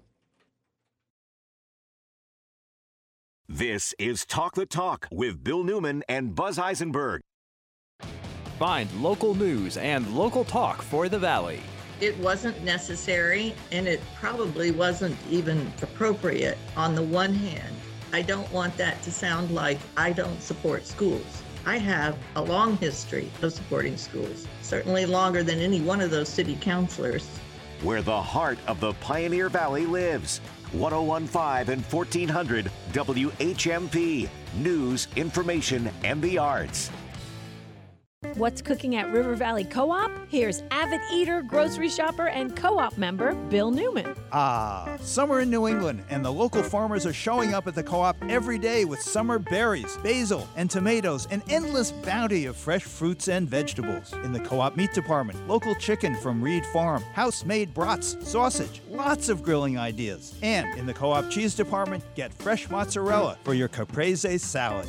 [SPEAKER 5] This is Talk the Talk with Bill Newman and Buzz Eisenberg.
[SPEAKER 8] Find local news and local talk for the Valley.
[SPEAKER 16] It wasn't necessary and it probably wasn't even appropriate. On the one hand, I don't want that to sound like I don't support schools. I have a long history of supporting schools, certainly longer than any one of those city councilors.
[SPEAKER 5] where the heart of the Pioneer Valley lives. 1015 and 1400 WHMP. News, information, and the arts.
[SPEAKER 17] What's cooking at River Valley Co op? Here's avid eater, grocery shopper, and co op member Bill Newman.
[SPEAKER 18] Ah, summer in New England, and the local farmers are showing up at the co op every day with summer berries, basil, and tomatoes, an endless bounty of fresh fruits and vegetables. In the co op meat department, local chicken from Reed Farm, house made brats, sausage, lots of grilling ideas. And in the co op cheese department, get fresh mozzarella for your caprese salad.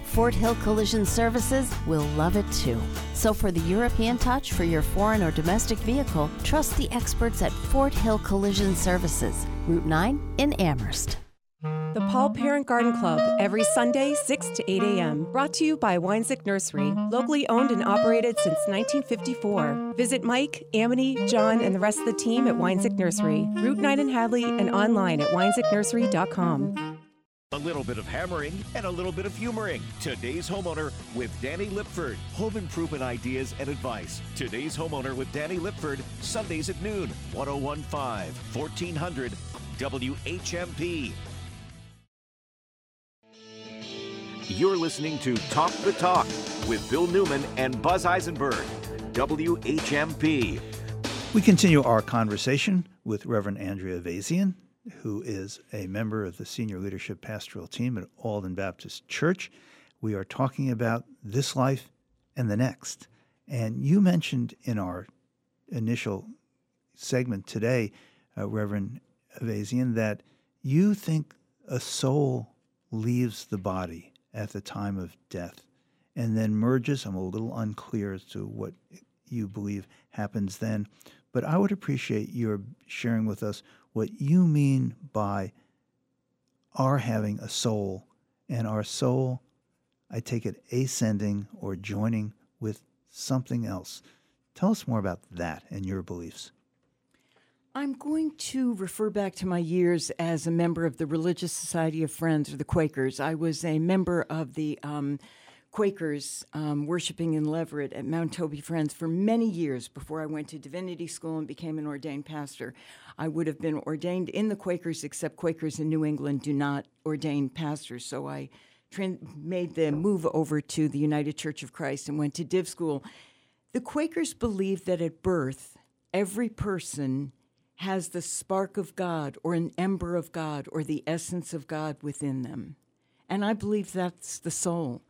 [SPEAKER 19] Fort Hill Collision Services will love it too. So, for the European touch for your foreign or domestic vehicle, trust the experts at Fort Hill Collision Services, Route 9 in Amherst.
[SPEAKER 20] The Paul Parent Garden Club, every Sunday, 6 to 8 a.m. Brought to you by Wanczyk Nursery, locally owned and operated since 1954. Visit Mike, Amity, John, and the rest of the team at Wanczyk Nursery, Route 9 in Hadley, and online at wanczyknursery.com.
[SPEAKER 5] A little bit of hammering and a little bit of humoring. Today's homeowner with Danny Lipford. Home improvement ideas and advice. Today's homeowner with Danny Lipford. Sundays at noon. 1015 1400 WHMP. You're listening to Talk the Talk with Bill Newman and Buzz Eisenberg. WHMP.
[SPEAKER 2] We continue our conversation with Reverend Andrea Ayvazian, who is a member of the senior leadership pastoral team at Alden Baptist Church. We are talking about this life and the next. And you mentioned in our initial segment today, uh, Reverend Ayvazian, that you think a soul leaves the body at the time of death and then merges. I'm a little unclear as to what you believe happens then, but I would appreciate your sharing with us what you mean by our having a soul and our soul, I take it, ascending or joining with something else. Tell us more about that and your beliefs.
[SPEAKER 15] I'm going to refer back to my years as a member of the Religious Society of Friends, or the Quakers. I was a member of the um, Quakers um, worshiping in Leverett at Mount Toby Friends for many years before I went to divinity school and became an ordained pastor. I would have been ordained in the Quakers, except Quakers in New England do not ordain pastors. So I tra- made the move over to the United Church of Christ and went to div school. The Quakers believe that at birth, every person has the spark of God or an ember of God or the essence of God within them. And I believe that's the soul.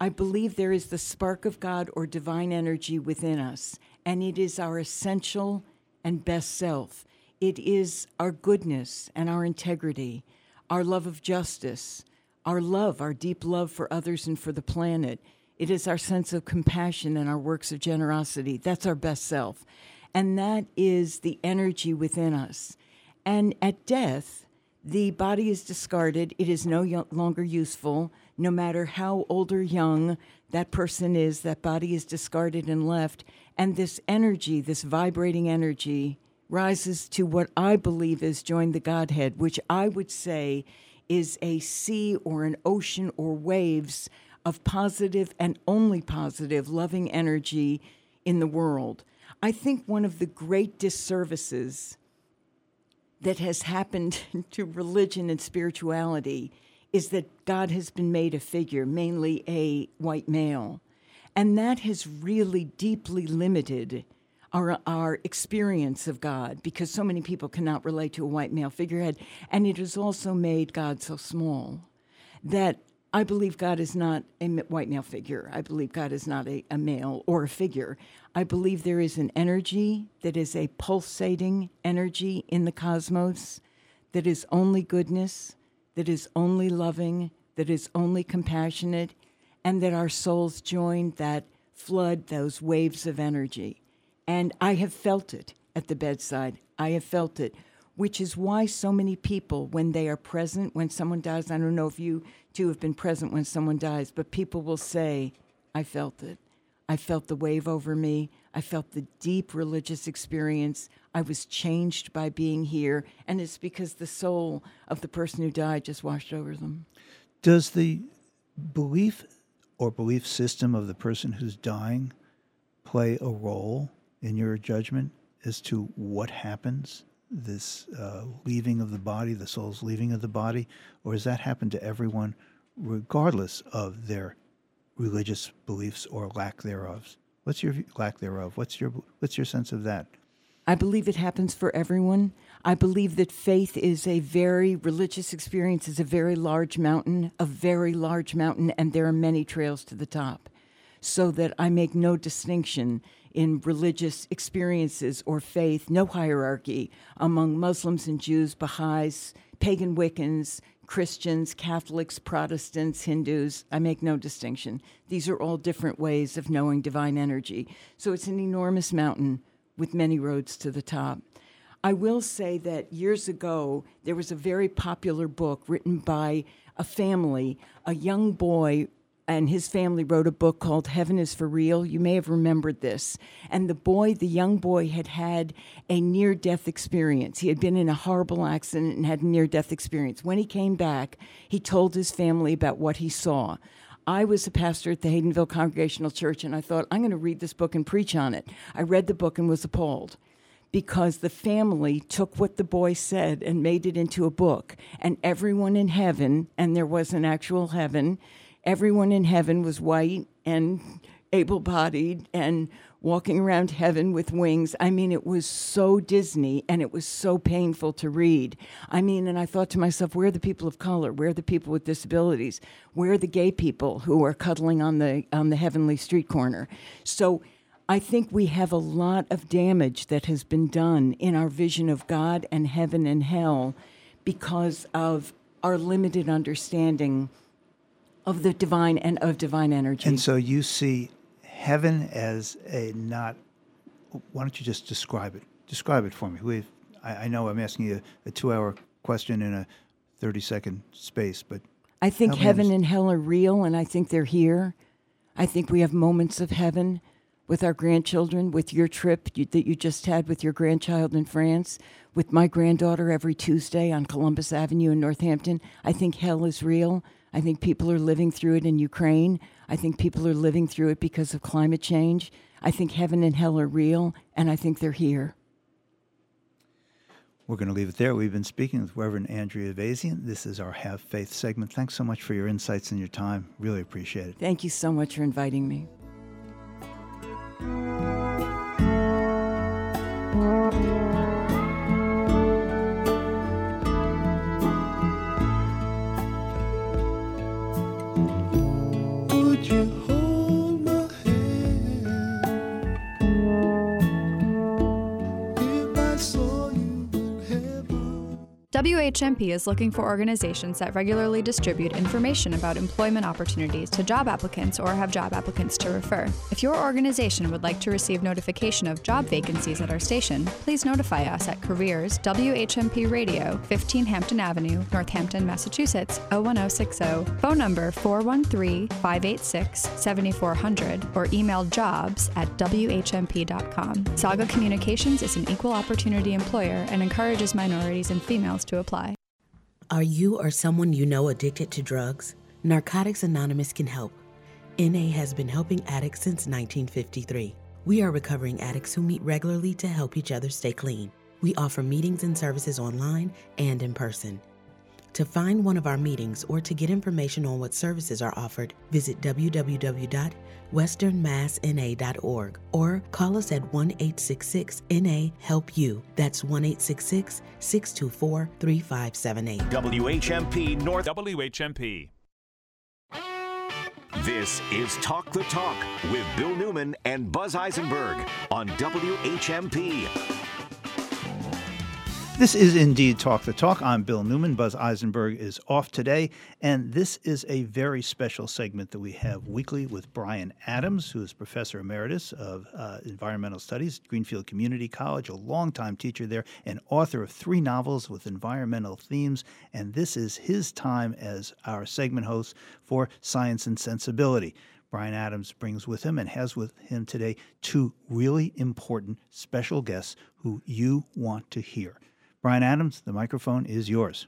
[SPEAKER 15] I believe there is the spark of God or divine energy within us, and it is our essential and best self. It is our goodness and our integrity, our love of justice, our love, our deep love for others and for the planet. It is our sense of compassion and our works of generosity. That's our best self. And that is the energy within us. And at death, the body is discarded. It is no longer useful. No matter how old or young that person is, that body is discarded and left. And this energy, this vibrating energy, rises to what I believe is join the Godhead, which I would say is a sea or an ocean or waves of positive and only positive loving energy in the world. I think one of the great disservices that has happened to religion and spirituality is that God has been made a figure, mainly a white male. And that has really deeply limited our, our experience of God because so many people cannot relate to a white male figurehead. And it has also made God so small that I believe God is not a white male figure. I believe God is not a, a male or a figure. I believe there is an energy that is a pulsating energy in the cosmos that is only goodness, that is only loving, that is only compassionate, and that our souls join that flood, those waves of energy. And I have felt it at the bedside. I have felt it which is why so many people, when they are present, when someone dies, I don't know if you two have been present when someone dies, but people will say, I felt it. I felt the wave over me. I felt the deep religious experience. I was changed by being here. And it's because the soul of the person who died just washed over them.
[SPEAKER 2] Does the belief or belief system of the person who's dying play a role in your judgment as to what happens, this uh, leaving of the body, the soul's leaving of the body, or does that happen to everyone regardless of their religious beliefs or lack thereof? What's your lack thereof? What's your what's your sense of that?
[SPEAKER 15] I believe it happens for everyone. I believe that faith is a very religious experience is a very large mountain, a very large mountain and there are many trails to the top. So that I make no distinction in religious experiences or faith, no hierarchy among Muslims and Jews, Baha'is, pagan Wiccans, Christians, Catholics, Protestants, Hindus. I make no distinction. These are all different ways of knowing divine energy. So it's an enormous mountain with many roads to the top. I will say that years ago, there was a very popular book written by a family. A young boy and his family wrote a book called Heaven is for Real. You may have remembered this. And the boy, the young boy, had had a near death experience. He had been in a horrible accident and had a near death experience. When he came back, he told his family about what he saw. I was a pastor at the Haydenville Congregational Church, and I thought, I'm going to read this book and preach on it. I read the book and was appalled because the family took what the boy said and made it into a book. And everyone in heaven, and there was an actual heaven, everyone in heaven was white and able bodied and walking around heaven with wings. I mean, it was so Disney and it was so painful to read. I mean, and I thought to myself, where are the people of color? Where are the people with disabilities? Where are the gay people who are cuddling on the on the heavenly street corner? So I think we have a lot of damage that has been done in our vision of God and heaven and hell because of our limited understanding of the divine and of divine energy.
[SPEAKER 2] And so you see heaven as a not. Why don't you just describe it? Describe it for me. We've, I, I know I'm asking you a, a two-hour question in a thirty-second space, but
[SPEAKER 15] I think heaven
[SPEAKER 2] understand.
[SPEAKER 15] and hell are real, and I think they're here. I think we have moments of heaven with our grandchildren, with your trip you, that you just had with your grandchild in France, with my granddaughter every Tuesday on Columbus Avenue in Northampton. I think hell is real. I think people are living through it in Ukraine. I think people are living through it because of climate change. I think heaven and hell are real, and I think they're here.
[SPEAKER 2] We're going to leave it there. We've been speaking with Reverend Andrea Ayvazian. This is our Have Faith segment. Thanks so much for your insights and your time. Really appreciate it.
[SPEAKER 15] Thank you so much for inviting me.
[SPEAKER 1] Would
[SPEAKER 21] WHMP is looking for organizations that regularly distribute information about employment opportunities to job applicants or have job applicants to refer. If your organization would like to receive notification of job vacancies at our station, please notify us at Careers WHMP Radio, 15 Hampton Avenue, Northampton, Massachusetts, 01060, phone number 413 586 7400, or email jobs at WHMP.com. Saga Communications is an equal opportunity employer and encourages minorities and females to apply.
[SPEAKER 22] Are you or someone you know addicted to drugs? Narcotics Anonymous can help. NA has been helping addicts since 1953. We are recovering addicts who meet regularly to help each other stay clean. We offer meetings and services online and in person. To find one of our meetings or to get information on what services are offered, visit www.westernmassna.org or call us at 1 866 NA Help You. That's 1 866 624 3578.
[SPEAKER 5] WHMP North.
[SPEAKER 12] WHMP.
[SPEAKER 5] This is Talk the Talk with Bill Newman and Buzz Eisenberg on WHMP.
[SPEAKER 2] This is indeed Talk the Talk. I'm Bill Newman. Buzz Eisenberg is off today, and this is a very special segment that we have weekly with Brian Adams, who is Professor Emeritus of uh, Environmental Studies at Greenfield Community College, a longtime teacher there, and author of three novels with environmental themes. And this is his time as our segment host for Science and Sensibility. Brian Adams brings with him and has with him today two really important special guests who you want to hear. Brian Adams, the microphone is yours.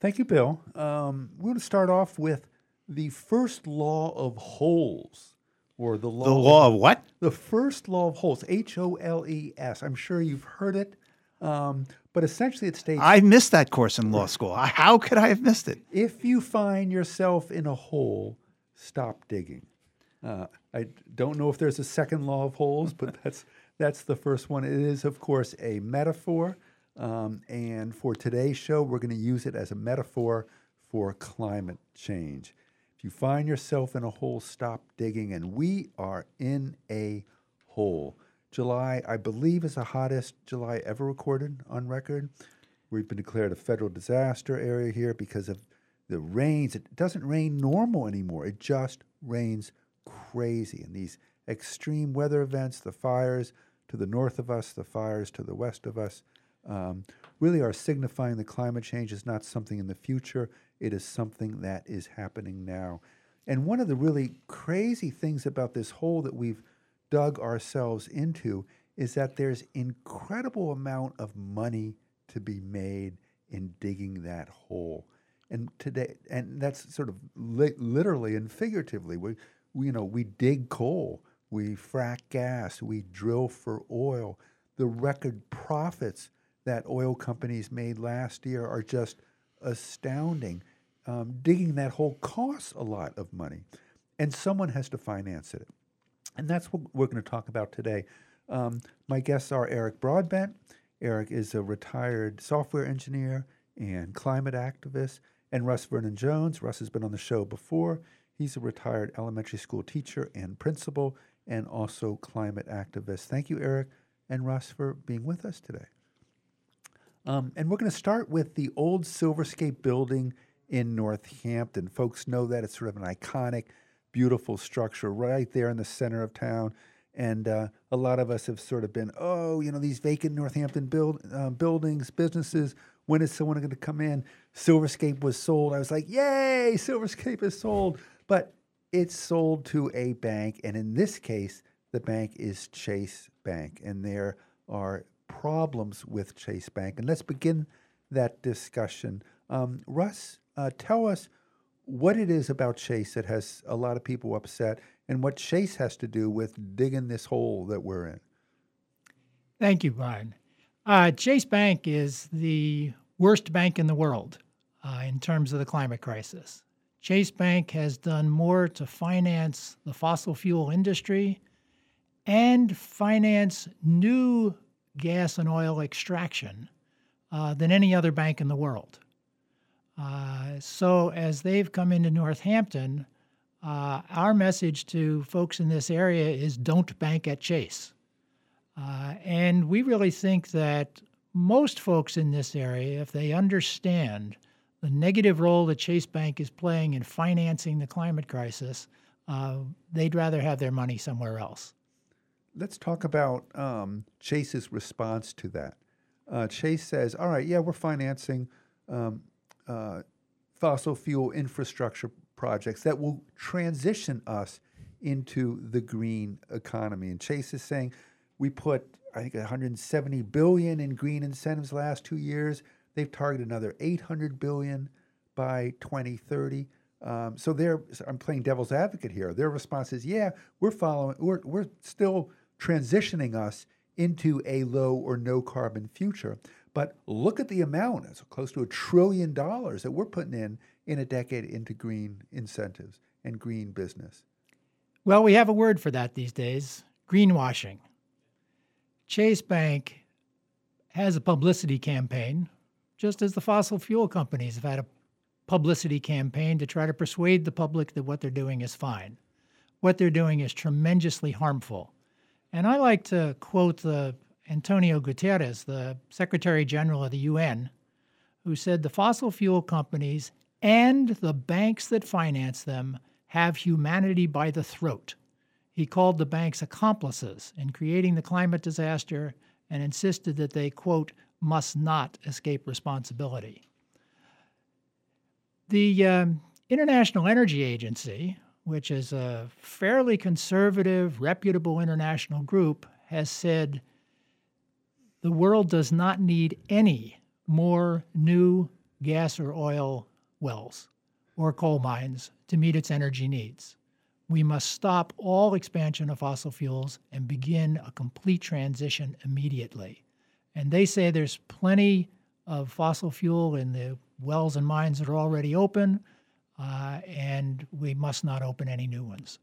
[SPEAKER 23] Thank you, Bill. Um, we're going to start off with the first law of holes, or the law.
[SPEAKER 2] The law of what?
[SPEAKER 23] The first law of holes. H O L E S. I'm sure you've heard it, um, but essentially it states.
[SPEAKER 2] I missed that course in law school. How could I have missed it?
[SPEAKER 23] If you find yourself in a hole, stop digging. Uh, I don't know if there's a second law of holes, but that's that's the first one. It is, of course, a metaphor. Um, and for today's show, we're going to use it as a metaphor for climate change. If you find yourself in a hole, stop digging. And we are in a hole. July, I believe, is the hottest July ever recorded on record. We've been declared a federal disaster area here because of the rains. It doesn't rain normal anymore, it just rains crazy. And these extreme weather events, the fires to the north of us, the fires to the west of us, um, really are signifying that climate change is not something in the future, it is something that is happening now. And one of the really crazy things about this hole that we've dug ourselves into is that there's incredible amount of money to be made in digging that hole. And today, and that's sort of li- literally and figuratively. We, we, you know, we dig coal, we frack gas, we drill for oil. The record profits that oil companies made last year are just astounding. Um, digging that hole costs a lot of money, and someone has to finance it. And that's what we're going to talk about today. Um, my guests are Eric Broadbent. Eric is a retired software engineer and climate activist, and Russ Vernon Jones. Russ has been on the show before. He's a retired elementary school teacher and principal, and also climate activist. Thank you, Eric and Russ, for being with us today. Um, and we're going to start with the old Silverscape building in Northampton. Folks know that it's sort of an iconic, beautiful structure right there in the center of town. And uh, a lot of us have sort of been, oh, you know, these vacant Northampton build, uh, buildings, businesses. When is someone going to come in? Silverscape was sold. I was like, yay, Silverscape is sold. But it's sold to a bank. And in this case, the bank is Chase Bank. And there are problems with Chase Bank. And let's begin that discussion. Um, Russ, uh, tell us what it is about Chase that has a lot of people upset and what Chase has to do with digging this hole that we're in.
[SPEAKER 24] Thank you, Brian. Uh, Chase Bank is the worst bank in the world uh, in terms of the climate crisis. Chase Bank has done more to finance the fossil fuel industry and finance new gas and oil extraction uh, than any other bank in the world. Uh, so, as they've come into Northampton, uh, our message to folks in this area is don't bank at Chase. Uh, and we really think that most folks in this area, if they understand the negative role that Chase Bank is playing in financing the climate crisis, uh, they'd rather have their money somewhere else.
[SPEAKER 23] Let's talk about um, Chase's response to that. Uh, Chase says, all right, yeah, we're financing um, uh, fossil fuel infrastructure projects that will transition us into the green economy. And Chase is saying we put, I think, 170 billion in green incentives last two years. They've targeted another 800 billion by 2030. Um, so they're, I'm playing devil's advocate here. Their response is, yeah, we're following, we're, we're still transitioning us into a low or no carbon future. But look at the amount, it's close to a trillion dollars that we're putting in in a decade into green incentives and green business.
[SPEAKER 24] Well, we have a word for that these days greenwashing. Chase Bank has a publicity campaign, just as the fossil fuel companies have had a publicity campaign to try to persuade the public that what they're doing is fine. What they're doing is tremendously harmful. And I like to quote the Antonio Guterres, the Secretary General of the UN, who said the fossil fuel companies and the banks that finance them have humanity by the throat. He called the banks accomplices in creating the climate disaster and insisted that they, quote, must not escape responsibility. The um, International Energy Agency, which is a fairly conservative, reputable international group, has said the world does not need any more new gas or oil wells or coal mines to meet its energy needs. We must stop all expansion of fossil fuels and begin a complete transition immediately. And they say there's plenty of fossil fuel in the wells and mines that are already open, uh, and we must not open any new ones.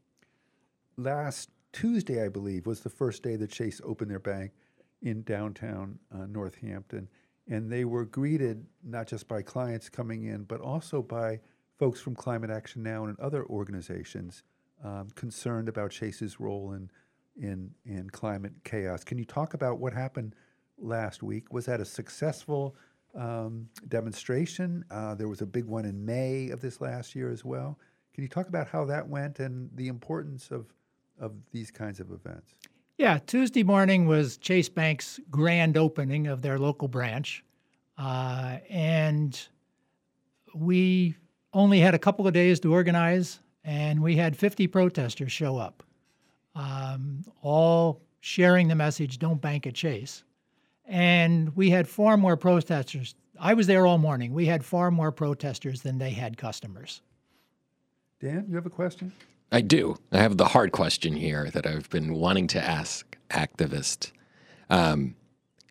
[SPEAKER 23] Last Tuesday, I believe, was the first day that Chase opened their bank in downtown uh, Northampton. And they were greeted not just by clients coming in, but also by folks from Climate Action Now and other organizations um, concerned about Chase's role in, in, in climate chaos. Can you talk about what happened last week? Was that a successful um, demonstration? Uh, there was a big one in May of this last year as well. Can you talk about how that went and the importance of, of these kinds of events?
[SPEAKER 24] Yeah, Tuesday morning was Chase Bank's grand opening of their local branch. Uh, and we only had a couple of days to organize, and we had 50 protesters show up, um, all sharing the message don't bank at Chase. And we had far more protesters. I was there all morning. We had far more protesters than they had customers.
[SPEAKER 23] Dan, you have a question?
[SPEAKER 9] I do. I have the hard question here that I've been wanting to ask activists. Um,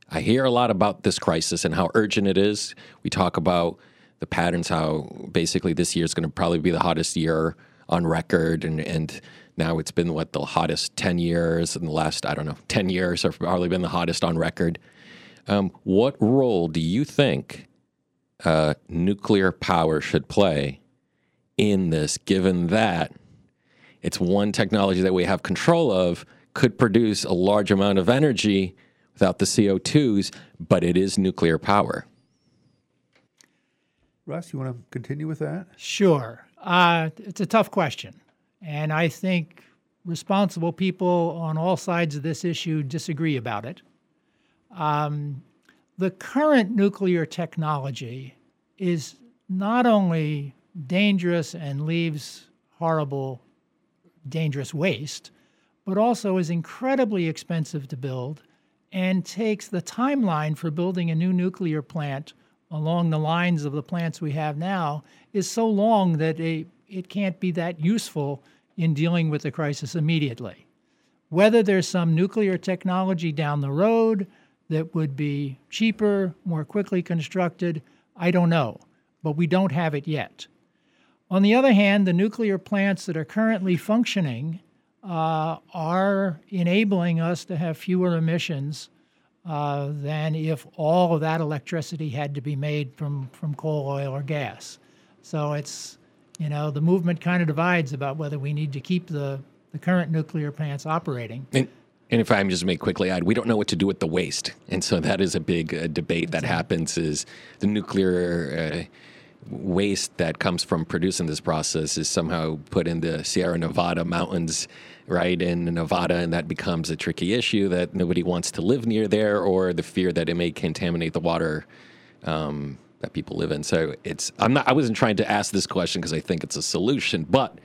[SPEAKER 9] I hear a lot about this crisis and how urgent it is. We talk about the patterns, how basically this year is going to probably be the hottest year on record, and and now it's been what the hottest ten years in the last I don't know ten years have probably been the hottest on record. Um, what role do you think uh, nuclear power should play in this, given that it's one technology that we have control of, could produce a large amount of energy without the CO2s, but it is nuclear power?
[SPEAKER 23] Russ, you want to continue with that?
[SPEAKER 24] Sure. Uh, it's a tough question. And I think responsible people on all sides of this issue disagree about it. Um, the current nuclear technology is not only dangerous and leaves horrible, dangerous waste, but also is incredibly expensive to build and takes the timeline for building a new nuclear plant along the lines of the plants we have now is so long that it, it can't be that useful in dealing with the crisis immediately. Whether there's some nuclear technology down the road that would be cheaper, more quickly constructed, I don't know, but we don't have it yet. On the other hand, the nuclear plants that are currently functioning uh, are enabling us to have fewer emissions uh, than if all of that electricity had to be made from, from coal, oil, or gas. So it's, you know, the movement kind of divides about whether we need to keep the, the current nuclear plants operating.
[SPEAKER 9] And, and if I'm just make quickly add, we don't know what to do with the waste, and so that is a big uh, debate that happens. Is the nuclear uh, waste that comes from producing this process is somehow put in the Sierra Nevada mountains, right in Nevada, and that becomes a tricky issue that nobody wants to live near there, or the fear that it may contaminate the water um, that people live in. So it's I'm not I wasn't trying to ask this question because I think it's a solution, but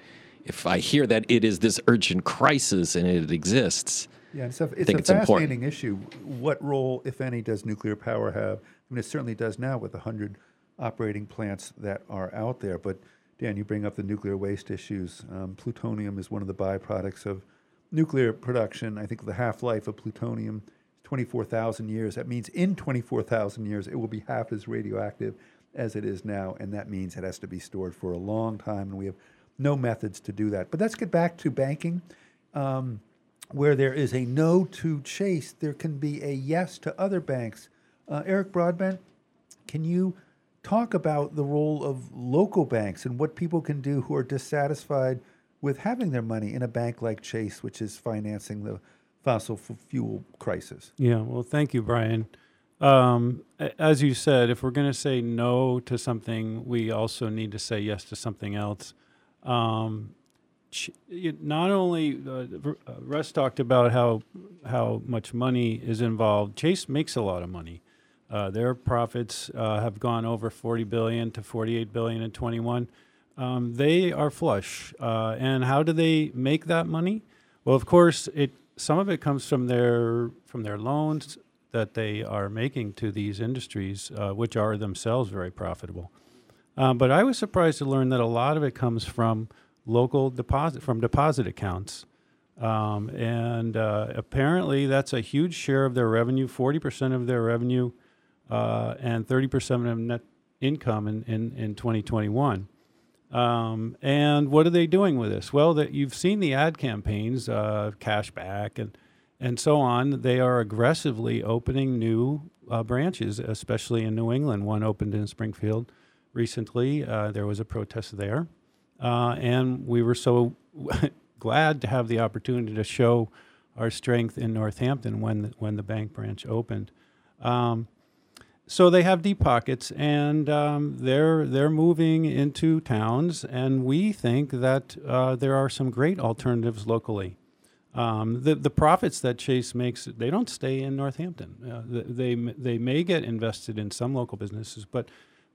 [SPEAKER 9] if I hear that it is this urgent crisis and it exists,
[SPEAKER 23] Yeah, and so it's a
[SPEAKER 9] it's important.
[SPEAKER 23] fascinating issue. What role, if any, does nuclear power have? I mean, it certainly does now with the hundred operating plants that are out there. But Dan, you bring up the nuclear waste issues. Um, plutonium is one of the byproducts of nuclear production. I think the half-life of plutonium is 24,000 years. That means in 24,000 years, it will be half as radioactive as it is now, and that means it has to be stored for a long time, and we have no methods to do that. But let's get back to banking. Um, where there is a no to Chase, there can be a yes to other banks. Uh, Eric Broadbent, can you talk about the role of local banks and what people can do who are dissatisfied with having their money in a bank like Chase, which is financing the fossil fuel crisis.
[SPEAKER 25] Yeah, well, thank you, Brian. Um, as you said, if we're going to say no to something, we also need to say yes to something else. Um, not only uh, uh, Russ talked about how how much money is involved. Chase makes a lot of money. Uh, their profits uh, have gone over 40 billion to 48 billion in 21. Um, they are flush. Uh, and how do they make that money? Well, of course, it some of it comes from their from their loans that they are making to these industries, uh, which are themselves very profitable. Um, but I was surprised to learn that a lot of it comes from local deposit from deposit accounts. Um, and uh, apparently, that's a huge share of their revenue 40% of their revenue uh, and 30% of net income in, in, in 2021. Um, and what are they doing with this? Well, that you've seen the ad campaigns, uh, cashback and and so on. They are aggressively opening new uh, branches, especially in New England. One opened in Springfield recently. Uh, there was a protest there, uh, and we were so glad to have the opportunity to show our strength in Northampton when the, when the bank branch opened. Um, so they have deep pockets, and um, they're they're moving into towns, and we think that uh, there are some great alternatives locally. Um, the the profits that Chase makes, they don't stay in Northampton. Uh, they they may get invested in some local businesses, but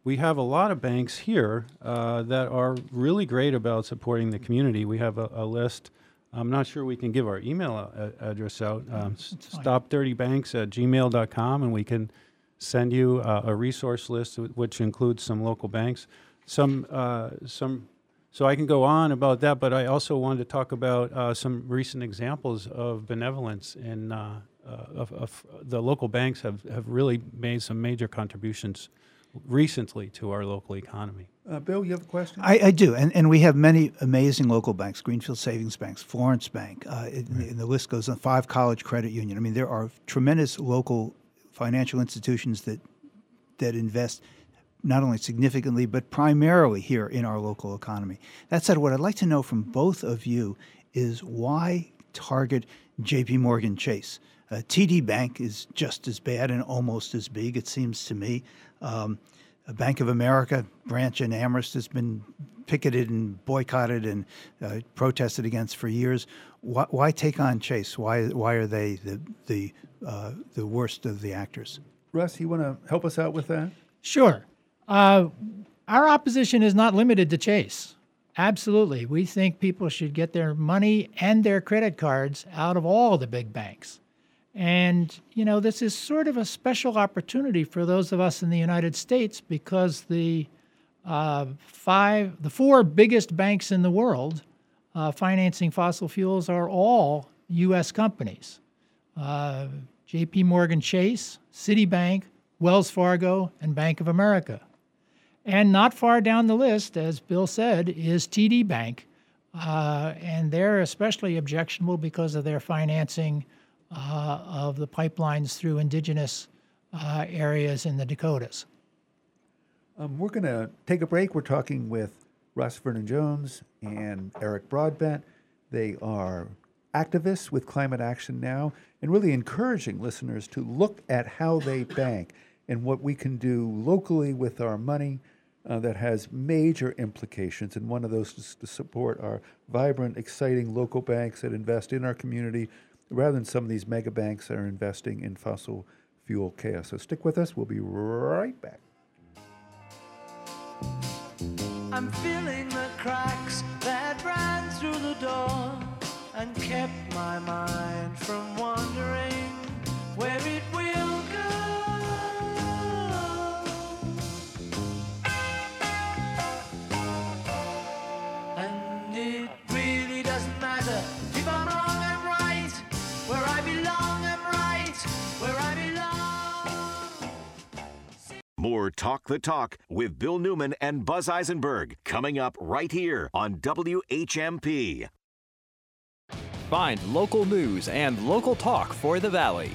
[SPEAKER 25] we have a lot of banks here uh, that are really great about supporting the community. We have a, a list. I'm not sure we can give our email a- address out. Um, stopdirtybanks at gmail.com, and we can send you uh, a resource list which includes some local banks. Some, uh, some, so I can go on about that, but I also wanted to talk about uh, some recent examples of benevolence in uh, uh, of, of the local banks have, have really made some major contributions recently to our local economy.
[SPEAKER 23] Uh, Bill, you have a question?
[SPEAKER 2] I, I do, and, and we have many amazing local banks: Greenfield Savings Banks, Florence Bank, uh, it- and the list goes on. Five College Credit Union. I mean, there are tremendous local financial institutions that that invest not only significantly but primarily here in our local economy. That said, what I'd like to know from both of you is why target J.P. Morgan Chase. Uh, TD Bank is just as bad and almost as big, it seems to me. Um, a Bank of America branch in Amherst has been picketed and boycotted and uh, protested against for years. Why, why take on Chase? Why, why are they the, the, uh, the worst of the actors?
[SPEAKER 23] Russ, you want to help us out with that?
[SPEAKER 24] Sure. Uh, our opposition is not limited to Chase. Absolutely. We think people should get their money and their credit cards out of all the big banks. And, you know, this is sort of a special opportunity for those of us in the United States because the uh, five, the four biggest banks in the world uh, financing fossil fuels are all U.S. companies. Uh, J.P. Morgan Chase, Citibank, Wells Fargo, and Bank of America. And not far down the list, as Bill said, is TD Bank. Uh, and they're especially objectionable because of their financing uh, of the pipelines through indigenous uh, areas in the Dakotas.
[SPEAKER 23] Um, we're going to take a break. We're talking with Russ Vernon Jones and Eric Broadbent. They are activists with Climate Action Now and really encouraging listeners to look at how they bank and what we can do locally with our money uh, that has major implications. And one of those is to support our vibrant, exciting local banks that invest in our community rather than some of these mega banks that are investing in fossil fuel chaos. So stick with us. We'll be right back.
[SPEAKER 1] I'm feeling the cracks that ran through the door and kept my mind from
[SPEAKER 5] More Talk the Talk with Bill Newman and Buzz Eisenberg coming up right here on WHMP.
[SPEAKER 8] Find local news and local talk for the Valley.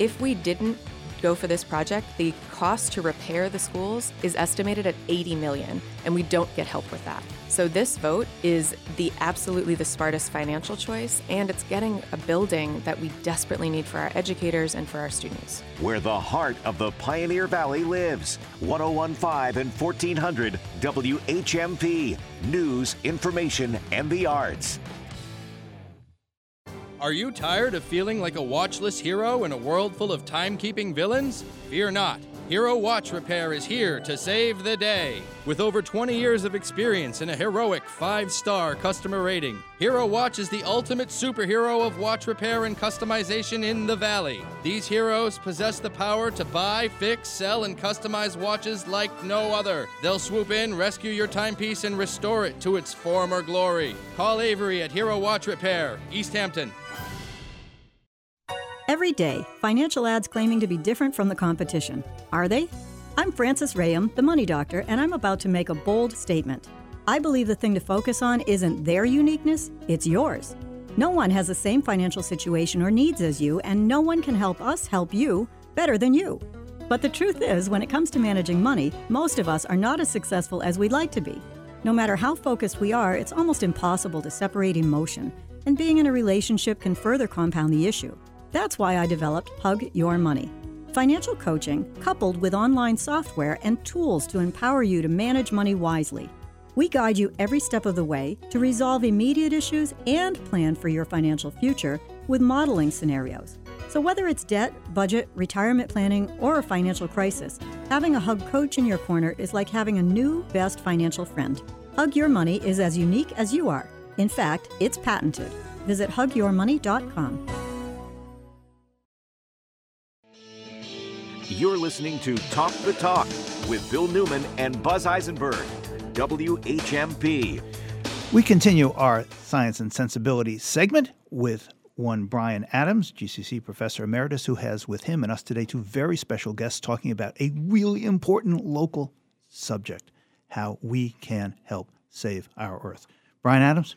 [SPEAKER 26] If we didn't
[SPEAKER 20] go for this project, the cost to repair the schools is estimated at 80 million, and we don't get help with that. So this vote is the absolutely the smartest financial choice, and it's getting a building that we desperately need for our educators and for our students.
[SPEAKER 5] Where the heart of the Pioneer Valley lives. 1015 and 1400 WHMP. News, information, and the arts.
[SPEAKER 26] Are you tired of feeling like a watchless hero in a world full of timekeeping villains? Fear not. Hero Watch Repair is here to save the day. With over 20 years of experience and a heroic five star customer rating, Hero Watch is the ultimate superhero of watch repair and customization in the Valley. These heroes possess the power to buy, fix, sell, and customize watches like no other. They'll swoop in, rescue your timepiece, and restore it to its former glory. Call Avery at Hero Watch Repair, Easthampton.
[SPEAKER 27] Every day, financial ads claiming to be different from the competition. Are they? I'm Frances Rayam, the money doctor, and I'm about to make a bold statement. I believe the thing to focus on isn't their uniqueness, it's yours. No one has the same financial situation or needs as you, and no one can help us help you better than you. But the truth is, when it comes to managing money, most of us are not as successful as we'd like to be. No matter how focused we are, it's almost impossible to separate emotion, and being in a relationship can further compound the issue. That's why I developed Hug Your Money. Financial coaching coupled with online software and tools to empower you to manage money wisely. We guide you every step of the way to resolve immediate issues and plan for your financial future with modeling scenarios. So, whether it's debt, budget, retirement planning, or a financial crisis, having a Hug coach in your corner is like having a new best financial friend. Hug Your Money is as unique as you are. In fact, it's patented. Visit hugyourmoney.com.
[SPEAKER 5] You're listening to Talk the Talk with Bill Newman and Buzz Eisenberg. WHMP.
[SPEAKER 2] We continue our Science and Sensibility segment with one Brian Adams, GCC Professor Emeritus, who has with him and us today two very special guests talking about a really important local subject how we can help save our Earth. Brian Adams?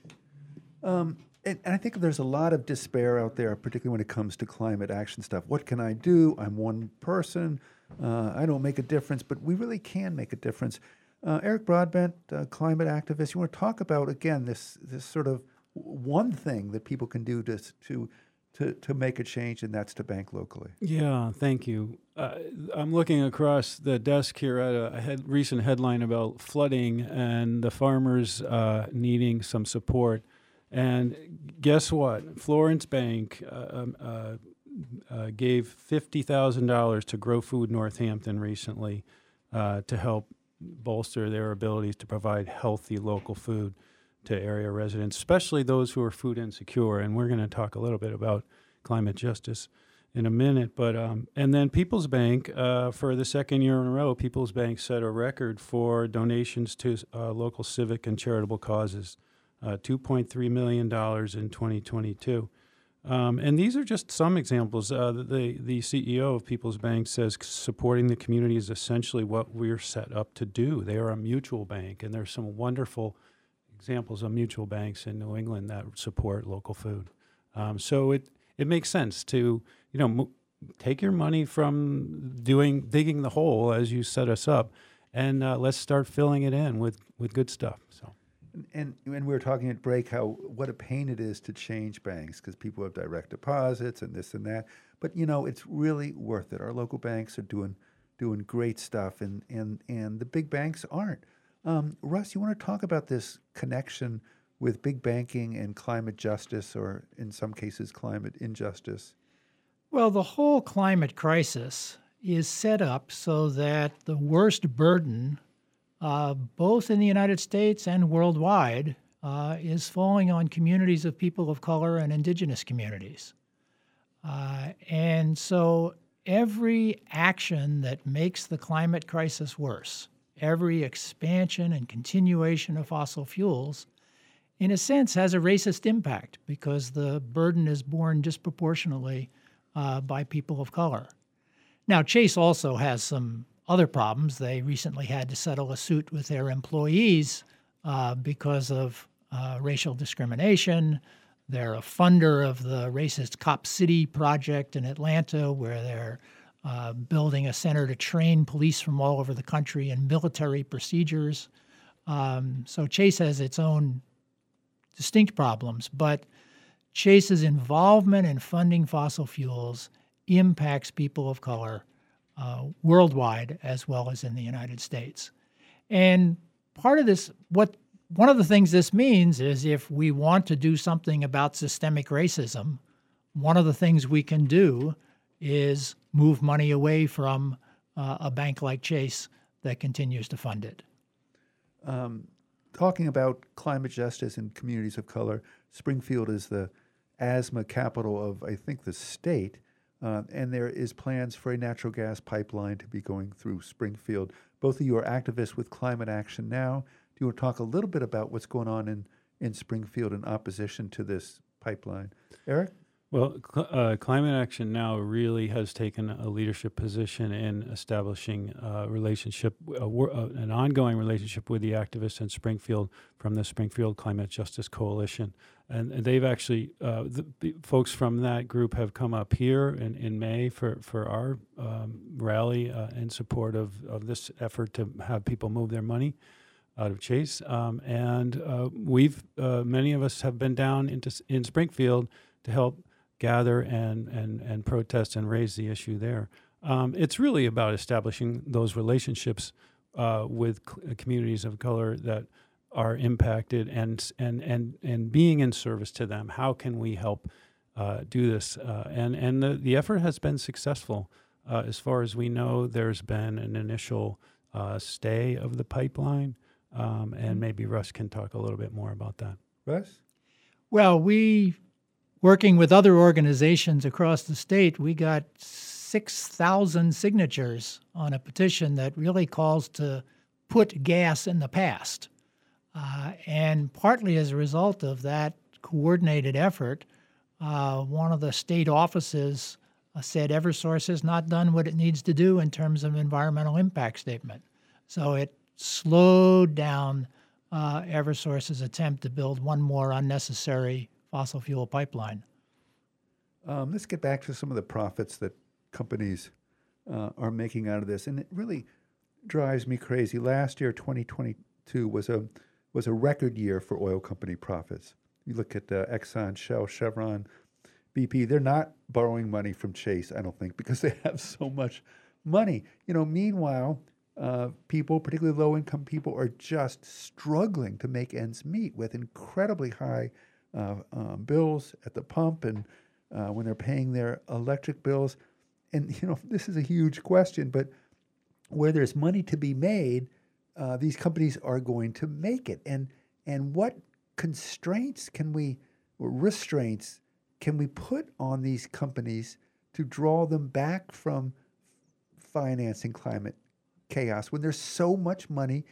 [SPEAKER 23] Um, and, and I think there's a lot of despair out there, particularly when it comes to climate action stuff. What can I do? I'm one person. Uh, I don't make a difference, but we really can make a difference. Uh, Eric Broadbent, uh, climate activist, you want to talk about again this this sort of one thing that people can do to to to, to make a change, and that's to bank locally.
[SPEAKER 25] Yeah, thank you. Uh, I'm looking across the desk here at a, head, recent headline about flooding and the farmers uh, needing some support. And guess what? Florence Bank uh, um, uh, uh, gave fifty thousand dollars to Grow Food Northampton recently uh, to help bolster their abilities to provide healthy local food to area residents, especially those who are food insecure. And we're going to talk a little bit about climate justice in a minute. But um, and then People's Bank uh, for the second year in a row, People's Bank set a record for donations to uh, local civic and charitable causes, uh, two point three million dollars in 2022. Um, and these are just some examples. Uh, the the CEO of People's Bank says supporting the community is essentially what we're set up to do. They are a mutual bank, and there's some wonderful examples of mutual banks in New England that support local food. Um, so it it makes sense to you know mo- take your money from doing digging the hole as you set us up, and uh, let's start filling it in with with good stuff. So.
[SPEAKER 23] And when we were talking at break, how what a pain it is to change banks because people have direct deposits and this and that. But you know, it's really worth it. Our local banks are doing doing great stuff, and and and the big banks aren't. Um, Russ, you want to talk about this connection with big banking and climate justice, or in some cases, climate injustice?
[SPEAKER 24] Well, the whole climate crisis is set up so that the worst burden, uh, both in the United States and worldwide, uh, is falling on communities of people of color and indigenous communities. Uh, and so every action that makes the climate crisis worse, every expansion and continuation of fossil fuels, in a sense, has a racist impact because the burden is borne disproportionately uh, by people of color. Now, Chase also has some other problems. They recently had to settle a suit with their employees uh, because of uh, racial discrimination. They're a funder of the racist Cop City project in Atlanta, where they're uh, building a center to train police from all over the country in military procedures. Um, so Chase has its own distinct problems, but Chase's involvement in funding fossil fuels impacts people of color uh, worldwide as well as in the United States. And part of this, what one of the things this means is if we want to do something about systemic racism, one of the things we can do is move money away from uh, a bank like Chase that continues to fund it.
[SPEAKER 23] Um, talking about climate justice in communities of color, Springfield is the asthma capital of, I think, the state. Uh, and there is plans for a natural gas pipeline to be going through Springfield. Both of you are activists with Climate Action Now. Do you want to talk a little bit about what's going on in, in Springfield in opposition to this pipeline? Eric?
[SPEAKER 25] Well, cl- uh, Climate Action Now really has taken a leadership position in establishing a relationship, a wor- uh, an ongoing relationship with the activists in Springfield from the Springfield Climate Justice Coalition. And, and they've actually, uh, the, the folks from that group have come up here in, in May for, for our um, rally uh, in support of, of this effort to have people move their money out of Chase. Um, and uh, we've, uh, many of us have been down into, in Springfield to help gather and, and, and protest and raise the issue there. Um, it's really about establishing those relationships uh, with c- communities of color that are impacted and, and, and, and being in service to them. How can we help uh, do this? Uh, and and the, the effort has been successful. Uh, as far as we know, there's been an initial uh, stay of the pipeline, um, and maybe Russ can talk a little bit more about that.
[SPEAKER 23] Russ?
[SPEAKER 24] Well, we, working with other organizations across the state, we got 6,000 signatures on a petition that really calls to put gas in the past. Uh, and partly as a result of that coordinated effort, uh, one of the state offices uh, said Eversource has not done what it needs to do in terms of environmental impact statement. So it slowed down uh, Eversource's attempt to build one more unnecessary fossil fuel pipeline.
[SPEAKER 23] Um, let's get back to some of the profits that companies uh, are making out of this, and it really drives me crazy. Last year, 2022 was a was a record year for oil company profits. You look at uh, Exxon, Shell, Chevron, BP. They're not borrowing money from Chase, I don't think, because they have so much money. You know, meanwhile, uh, people, particularly low income people, are just struggling to make ends meet with incredibly high uh, um, bills at the pump and uh, when they're paying their electric bills. And, you know, this is a huge question, but where there's money to be made, uh, these companies are going to make it. And, and what constraints can we, restraints, can we put on these companies to draw them back from financing climate chaos when there's so much money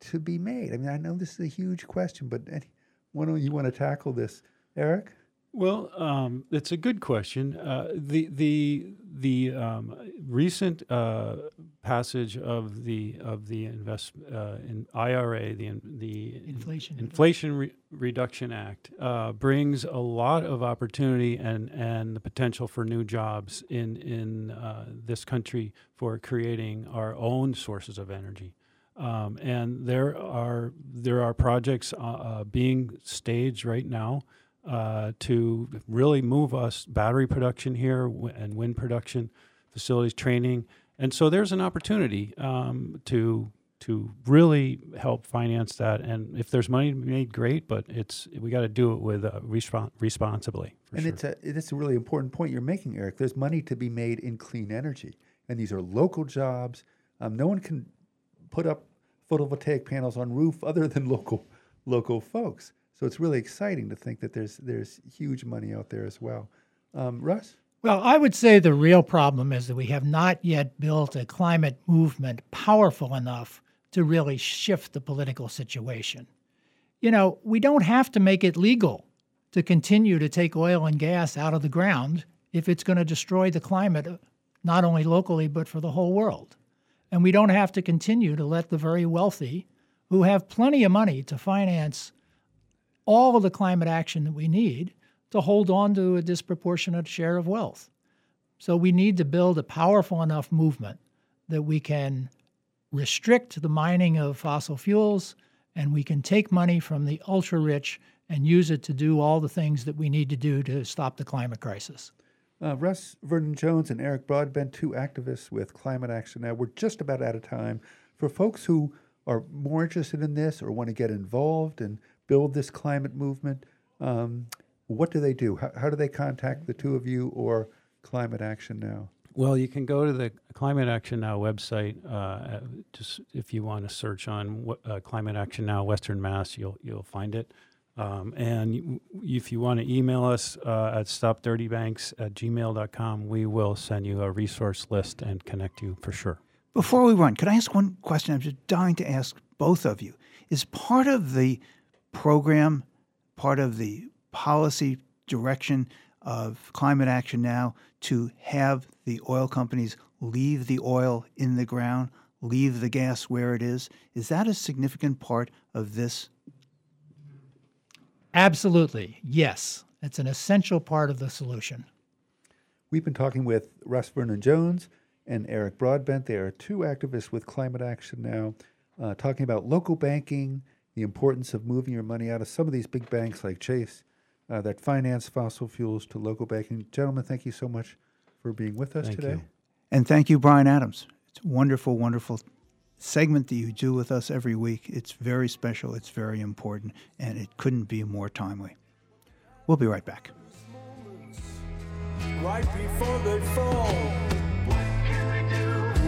[SPEAKER 23] to be made? I mean, I know this is a huge question, but any, one of you want to tackle this, Eric?
[SPEAKER 25] Well, um, it's a good question. Uh, the the the um, recent uh, passage of the of the invest uh, in IRA, the the
[SPEAKER 24] Inflation
[SPEAKER 25] Inflation Re- Reduction Act, uh, brings a lot of opportunity and and the potential for new jobs in in uh, this country for creating our own sources of energy. Um, and there are there are projects uh, uh, being staged right now uh, to really move us battery production here and wind production facilities training and so there's an opportunity um, to to really help finance that and if there's money to be made great but it's we got to do it with uh, respon- responsibly for
[SPEAKER 23] and
[SPEAKER 25] sure.
[SPEAKER 23] it's a it's a really important point you're making, Eric. There's money to be made in clean energy, and these are local jobs. Um, no one can put up photovoltaic panels on roof other than local local folks. So it's really exciting to think that there's there's huge money out there as well. Um, Russ,
[SPEAKER 24] Well, I would say the real problem is that we have not yet built a climate movement powerful enough to really shift the political situation. You know, we don't have to make it legal to continue to take oil and gas out of the ground if it's going to destroy the climate, uh, not only locally, but for the whole world. And we don't have to continue to let the very wealthy, who have plenty of money to finance all of the climate action that we need, to hold on to a disproportionate share of wealth. So we need to build a powerful enough movement that we can restrict the mining of fossil fuels and we can take money from the ultra rich and use it to do all the things that we need to do to stop the climate crisis.
[SPEAKER 23] Uh, Russ Vernon Jones and Eric Broadbent, two activists with Climate Action Now. We're just about out of time. For folks who are more interested in this or want to get involved and build this climate movement, um, what do they do? How, how do they contact the two of you or Climate Action Now?
[SPEAKER 25] Well, you can go to the Climate Action Now website. Uh, just if you want to search on uh, Climate Action Now Western Mass, you'll you'll find it. Um, and if you want to email us uh, at stopdirtybanks at gmail.com, we will send you a resource list and connect you for sure.
[SPEAKER 2] Before we run, could I ask one question? I'm just dying to ask both of you. Is part of the program, part of the policy direction of Climate Action Now to have the oil companies leave the oil in the ground, leave the gas where it is? Is that a significant part of this
[SPEAKER 24] Absolutely. Yes. It's an essential part of the solution.
[SPEAKER 23] We've been talking with Russ Vernon Jones and Eric Broadbent. They are two activists with Climate Action Now, uh, talking about local banking, the importance of moving your money out of some of these big banks like Chase uh, that finance fossil fuels to local banking. Gentlemen, thank you so much for being with us
[SPEAKER 25] thank
[SPEAKER 23] today.
[SPEAKER 25] You.
[SPEAKER 2] And thank you, Brian Adams. It's wonderful, wonderful segment that you do with us every week. It's very special, it's very important, and it couldn't be more timely. We'll be right back.
[SPEAKER 4] Right before they fall,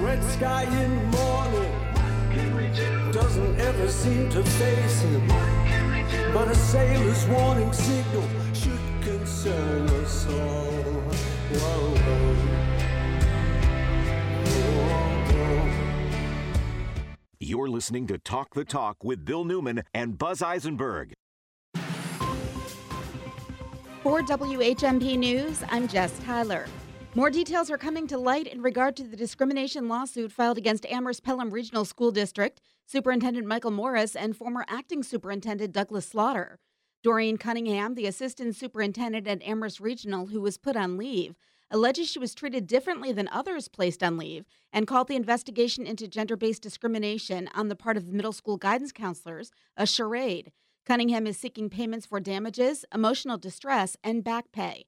[SPEAKER 4] red sky in the morning doesn't ever seem to face him. But a sailor's warning signal should concern us all. Whoa, whoa.
[SPEAKER 5] You're listening to Talk the Talk with Bill Newman and Buzz Eisenberg.
[SPEAKER 10] For WHMP News, I'm Jess Tyler. More details are coming to light in regard to the discrimination lawsuit filed against Amherst Pelham Regional School District, Superintendent Michael Morris, and former acting superintendent Douglas Slaughter. Doreen Cunningham, the assistant superintendent at Amherst Regional, who was put on leave, alleges she was treated differently than others placed on leave and called the investigation into gender based discrimination on the part of the middle school guidance counselors a charade. Cunningham is seeking payments for damages, emotional distress, and back pay.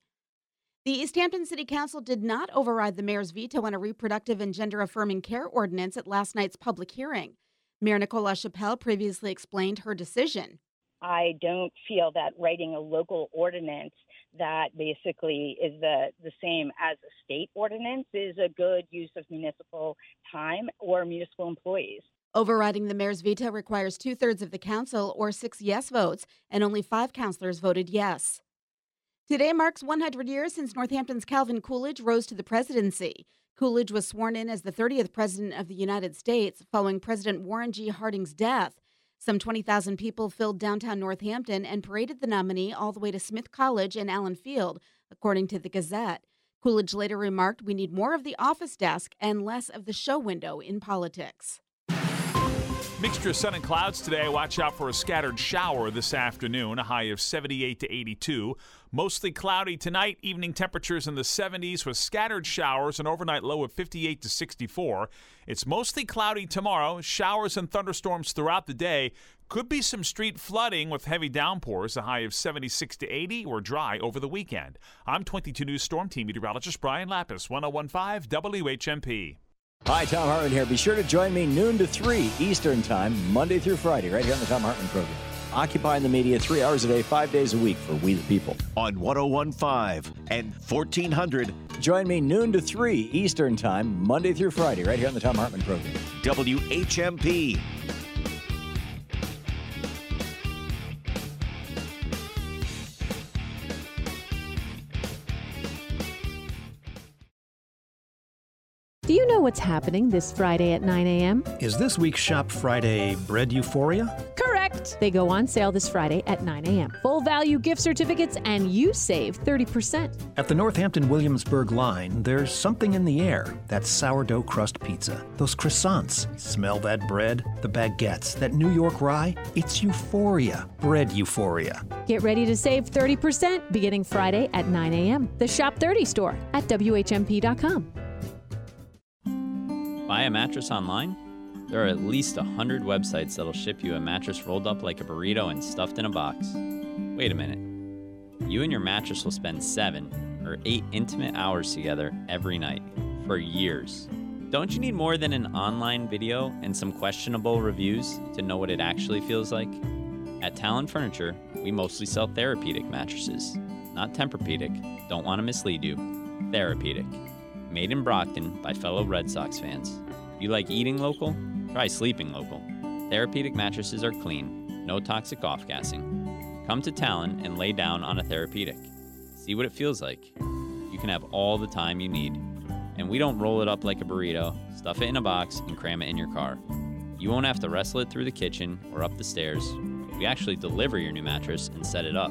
[SPEAKER 10] The Easthampton City Council did not override the mayor's veto on a reproductive and gender affirming care ordinance at last night's public hearing. Mayor Nicole LaChapelle previously explained her decision.
[SPEAKER 11] I don't feel that writing a local ordinance that basically is the, the same as a state ordinance is a good use of municipal time or municipal employees.
[SPEAKER 10] Overriding the mayor's veto requires two thirds of the council or six yes votes, and only five councilors voted yes. Today marks 100 years since Northampton's Calvin Coolidge rose to the presidency. Coolidge was sworn in as the 30th President of the United States following President Warren G. Harding's death. Some 20,000 people filled downtown Northampton and paraded the nominee all the way to Smith College and Allen Field, according to the Gazette. Coolidge later remarked, We need more of the office desk and less of the show window in politics.
[SPEAKER 12] Mixture of sun and clouds today. Watch out for a scattered shower this afternoon, a high of 78 to 82. Mostly cloudy tonight, evening temperatures in the 70s with scattered showers, an overnight low of 58 to 64. It's mostly cloudy tomorrow, showers and thunderstorms throughout the day. Could be some street flooding with heavy downpours, a high of 76 to 80, or dry over the weekend. I'm 22 News Storm Team meteorologist Brian Lapis, 1015 WHMP.
[SPEAKER 14] Hi, Thom Hartmann here. Be sure to join me noon to 3 Eastern Time, Monday through Friday, right here on the Thom Hartmann program. Occupying the media three hours a day, five days a week for We the People.
[SPEAKER 5] On 1015 and 1400.
[SPEAKER 14] Join me noon to 3 Eastern Time, Monday through Friday, right here on the Thom Hartmann program.
[SPEAKER 5] WHMP.
[SPEAKER 17] You know what's happening this Friday at 9 a.m.?
[SPEAKER 13] Is this week's Shop Friday bread euphoria?
[SPEAKER 17] Correct! They go on sale this Friday at 9 a.m. Full value gift certificates, and you save 30%.
[SPEAKER 28] At the Northampton Williamsburg line, there's something in the air that sourdough crust pizza. Those croissants. Smell that bread? The baguettes, that New York rye? It's euphoria. Bread euphoria.
[SPEAKER 17] Get ready to save 30% beginning Friday at 9 a.m. The Shop 30 store at WHMP.com.
[SPEAKER 29] Buy a mattress online? There are at least 100 websites that'll ship you a mattress rolled up like a burrito and stuffed in a box. Wait a minute. You and your mattress will spend seven or eight intimate hours together every night for years. Don't you need more than an online video and some questionable reviews to know what it actually feels like? At Talon Furniture, we mostly sell therapeutic mattresses, not Tempur-Pedic. Don't want to mislead you. Therapeutic. Made in Brockton by fellow Red Sox fans. You like eating local? Try sleeping local. Therapeutic mattresses are clean, no toxic off gassing. Come to Talon and lay down on a therapeutic. See what it feels like. You can have all the time you need. And we don't roll it up like a burrito, stuff it in a box, and cram it in your car. You won't have to wrestle it through the kitchen or up the stairs. We actually deliver your new mattress and set it up.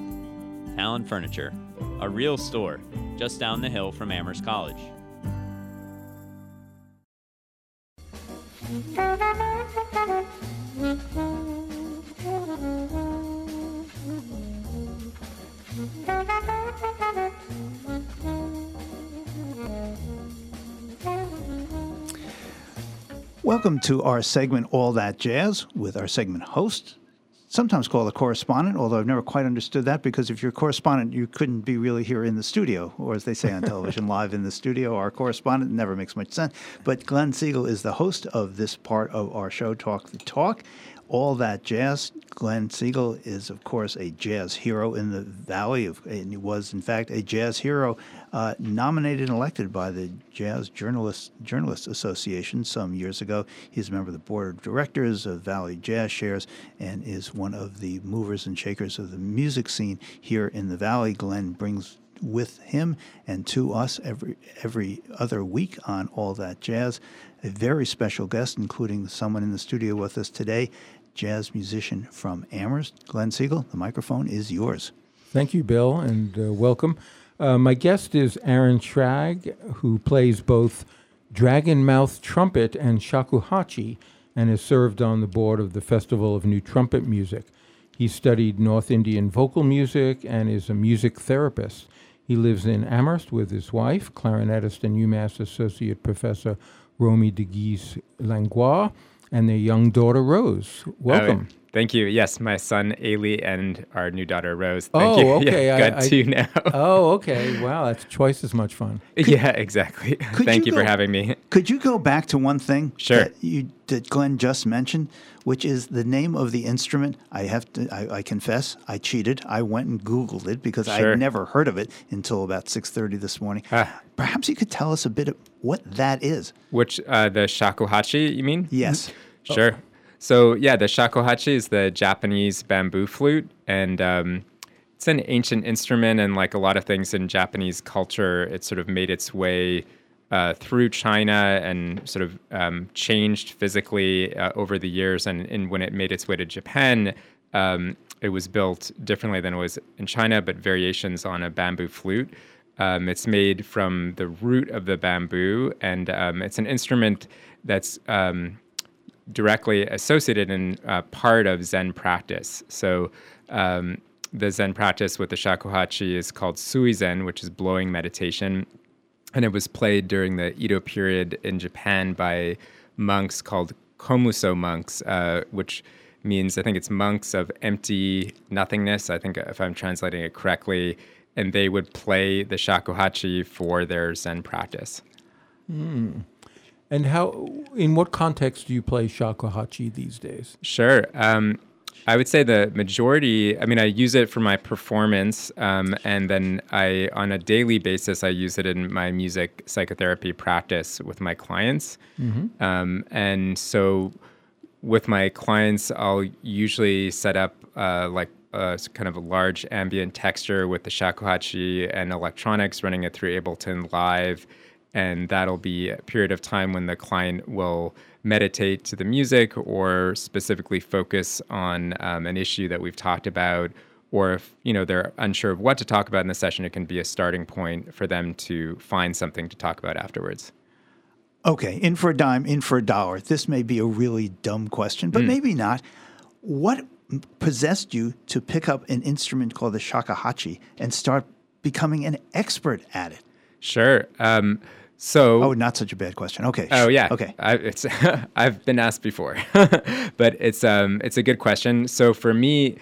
[SPEAKER 29] Talon Furniture, a real store just down the hill from Amherst College.
[SPEAKER 2] Welcome to our segment, All That Jazz, with our segment host, sometimes called a correspondent, although I've never quite understood that because if you're a correspondent, you couldn't be really here in the studio, or as they say on television, live in the studio. Our correspondent never makes much sense. But Glenn Siegel is the host of this part of our show, Talk the Talk. All that jazz. Glenn Siegel is, of course, a jazz hero in the Valley, of, and he was, in fact, a jazz hero uh, nominated and elected by the Jazz Journalists Journalists Association some years ago. He's a member of the board of directors of Valley Jazz Shares and is one of the movers and shakers of the music scene here in the Valley. Glenn brings with him and to us every every other week on All That Jazz. A very special guest, including someone in the studio with us today, jazz musician from Amherst, Glenn Siegel. The microphone is yours.
[SPEAKER 30] Thank you, Bill, and uh, welcome. Uh, my guest is Aaron Shragge, who plays both dragon mouth trumpet and shakuhachi, and has served on the board of the Festival of New Trumpet Music. He studied North Indian vocal music and is a music therapist. He lives in Amherst with his wife, clarinetist and UMass Associate Professor Romie de Guise Langlois, and their young daughter Rose. Welcome.
[SPEAKER 31] Oh, thank you. Yes, my son Ailey and our new daughter Rose. Thank
[SPEAKER 30] oh,
[SPEAKER 31] you.
[SPEAKER 30] okay.
[SPEAKER 31] Yeah,
[SPEAKER 30] I-
[SPEAKER 31] got
[SPEAKER 30] I-
[SPEAKER 31] two now.
[SPEAKER 30] oh, okay. Wow, that's twice as much fun.
[SPEAKER 31] yeah, exactly. Thank
[SPEAKER 2] you
[SPEAKER 31] you, for having me.
[SPEAKER 2] Could you go back to one thing
[SPEAKER 31] Sure.
[SPEAKER 2] that you that Glenn just mentioned, which is the name of the instrument? I have to. I, I confess, I cheated. I went and Googled it because I
[SPEAKER 31] Sure.
[SPEAKER 2] had never heard of it until about six thirty this morning.
[SPEAKER 31] Ah.
[SPEAKER 2] Perhaps you could tell us a bit of what that is.
[SPEAKER 31] Which uh, the shakuhachi? You mean?
[SPEAKER 2] Yes.
[SPEAKER 31] Sure. So yeah, the shakuhachi is the Japanese bamboo flute, and um, it's an ancient instrument. And like a lot of things in Japanese culture, it sort of made its way uh, through China and sort of um, changed physically uh, over the years. And, and when it made its way to Japan, um, it was built differently than it was in China, but variations on a bamboo flute. Um, it's made from the root of the bamboo, and um, it's an instrument that's um, directly associated and uh, part of Zen practice. So um, the Zen practice with the shakuhachi is called suizen, which is blowing meditation, and it was played during the Edo period in Japan by monks called komuso monks, uh, which means I think it's monks of empty nothingness. I think if I'm translating it correctly, and they would play the shakuhachi for their Zen practice.
[SPEAKER 30] Hmm. And how? In what context do you play shakuhachi these days?
[SPEAKER 31] Sure. Um, I would say the majority. I mean, I use it for my performance, um, and then I, on a daily basis, I use it in my music psychotherapy practice with my clients.
[SPEAKER 30] Mhm.
[SPEAKER 31] Um, and so, with my clients, I'll usually set up uh, like a kind of a large ambient texture with the shakuhachi and electronics, running it through Ableton Live. And that'll be a period of time when the client will meditate to the music or specifically focus on um, an issue that we've talked about or if you know they're unsure of what to talk about in the session it can be a starting point for them to find something to talk about afterwards
[SPEAKER 2] Okay, in for a dime, in for a dollar. This may be a really dumb question, but
[SPEAKER 31] Mm.
[SPEAKER 2] maybe not. What possessed you to pick up an instrument called the shakuhachi and start becoming an expert at it?
[SPEAKER 31] sure um, so
[SPEAKER 2] Oh, not such a bad question. Okay.
[SPEAKER 31] Oh yeah.
[SPEAKER 2] Okay.
[SPEAKER 31] I, it's I've been asked before, but it's um it's a good question. So for me,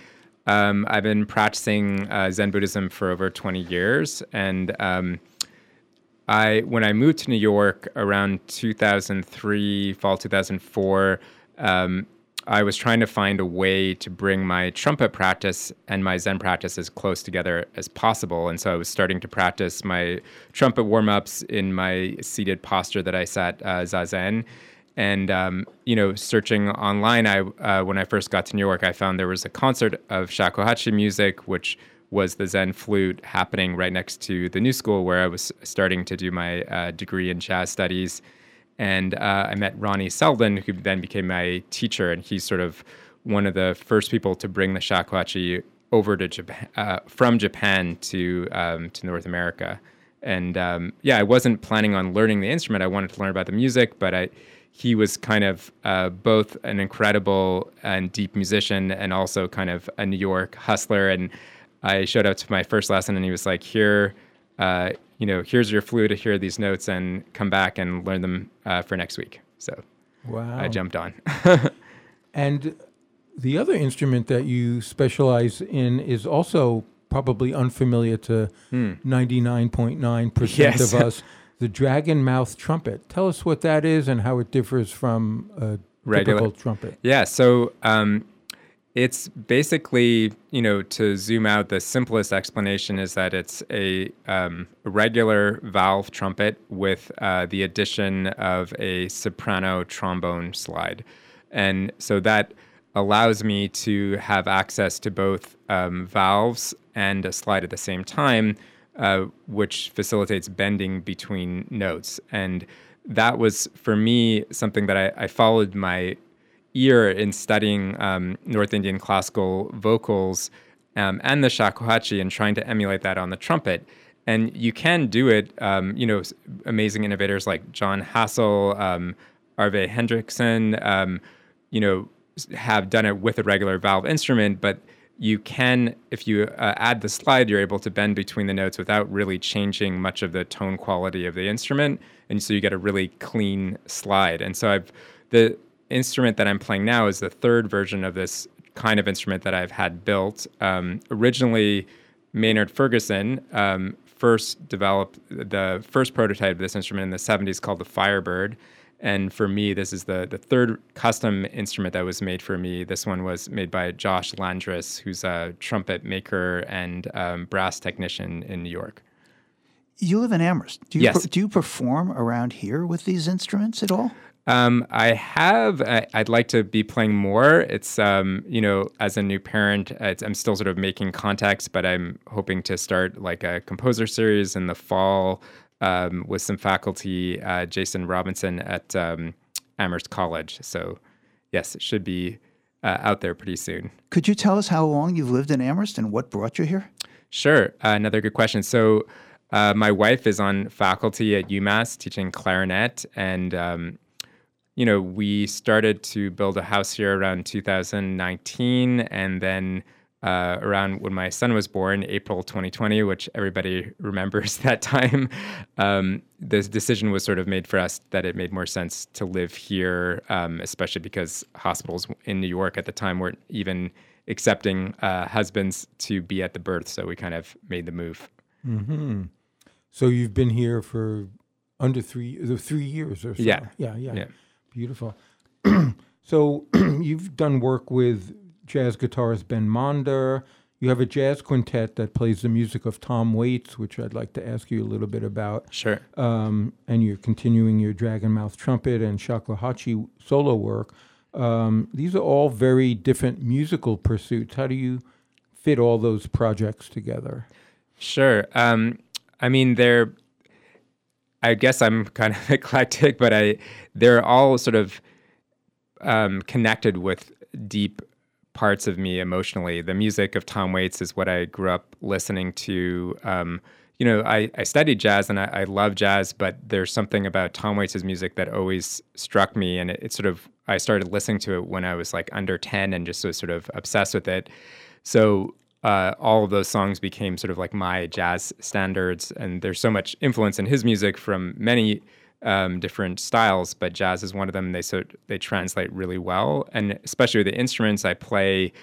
[SPEAKER 31] um, I've been practicing uh, Zen Buddhism for over 20 years, and um, I when I moved to New York around 2003, fall 2004. Um, I was trying to find a way to bring my trumpet practice and my Zen practice as close together as possible. And so I was starting to practice my trumpet warm ups in my seated posture that I sat uh, zazen. And um, you know, searching online, I uh, when I first got to New York, I found there was a concert of shakuhachi music, which was the Zen flute happening right next to the New School, where I was starting to do my uh, degree in jazz studies and uh, I met Ronnie Seldin, who then became my teacher, and he's sort of one of the first people to bring the shakuhachi over to Japan, uh, from Japan to um, to North America. And um, yeah, I wasn't planning on learning the instrument. I wanted to learn about the music, but I he was kind of uh, both an incredible and deep musician, and also kind of a New York hustler. And I showed up to my first lesson, and he was like, "Here." Uh, you know, here's your flute, here are these notes, and come back and learn them uh, for next week. So
[SPEAKER 30] Wow.
[SPEAKER 31] I jumped on.
[SPEAKER 30] And the other instrument that you specialize in is also probably unfamiliar to
[SPEAKER 31] Hmm.
[SPEAKER 30] 99.9%
[SPEAKER 31] Yes.
[SPEAKER 30] of us. The dragon mouth trumpet. Tell us what that is and how it differs from a
[SPEAKER 31] Regular
[SPEAKER 30] typical trumpet.
[SPEAKER 31] Yeah. So um, it's basically, you know, to zoom out, the simplest explanation is that it's a, um, regular valve trumpet with uh, the addition of a soprano trombone slide. And so that allows me to have access to both um, valves and a slide at the same time, uh, which facilitates bending between notes. And that was, for me, something that I, I followed my ear in studying um, North Indian classical vocals um, and the shakuhachi and trying to emulate that on the trumpet. And you can do it, um, you know, amazing innovators like Jon Hassell, um, Arve Henriksen, um, you know, have done it with a regular valve instrument, but you can, if you uh, add the slide, you're able to bend between the notes without really changing much of the tone quality of the instrument, and so you get a really clean slide. And so I've the instrument that I'm playing now is the third version of this kind of instrument that I've had built. Um, originally, Maynard Ferguson um, first developed the first prototype of this instrument in the 70s called the Firebird. And for me, this is the, the third custom instrument that was made for me. This one was made by Josh Landress, who's a trumpet maker and um, brass technician in New York.
[SPEAKER 2] You live in Amherst. Do you
[SPEAKER 31] Yes.
[SPEAKER 2] per- do you perform around here with these instruments at all?
[SPEAKER 31] Um, I have. I, I'd like to be playing more. It's um, you know, as a new parent, it's, I'm still sort of making contacts, but I'm hoping to start like a composer series in the fall um, with some faculty, uh, Jason Robinson at um, Amherst College. So, yes, it should be uh, out there pretty soon.
[SPEAKER 2] Could you tell us how long you've lived in Amherst and what brought you here?
[SPEAKER 31] Sure. Uh, another good question. So, uh, my wife is on faculty at UMass teaching clarinet, and um, you know, we started to build a house here around 2019, and then uh, around when my son was born, April 2020, which everybody remembers that time, um, this decision was sort of made for us that it made more sense to live here, um, especially because hospitals in New York at the time weren't even accepting uh, husbands to be at the birth, so we kind of made the move.
[SPEAKER 30] hmm So you've been here for under three, three years or so.
[SPEAKER 31] Yeah.
[SPEAKER 30] Yeah. Yeah.
[SPEAKER 31] Yeah.
[SPEAKER 30] Beautiful. so you've done work with jazz guitarist Ben Monder. You have a jazz quintet that plays the music of Tom Waits, which I'd like to ask you a little bit about.
[SPEAKER 31] Sure.
[SPEAKER 30] Um, and you're continuing your Dragon Mouth trumpet and shakuhachi solo work. Um, these are all very different musical pursuits. How do you fit all those projects together?
[SPEAKER 31] Sure. Um, I mean, they're I guess I'm kind of eclectic, but I they're all sort of um, connected with deep parts of me emotionally. The music of Tom Waits is what I grew up listening to. Um, you know, I, I studied jazz and I, I, love jazz, but there's something about Tom Waits' music that always struck me. And it, it, sort of, I started listening to it when I was like under 10 and just was sort of obsessed with it. So uh, all of those songs became sort of like my jazz standards. And there's so much influence in his music from many um, different styles, but jazz is one of them. They so they translate really well, and especially with the instruments I play.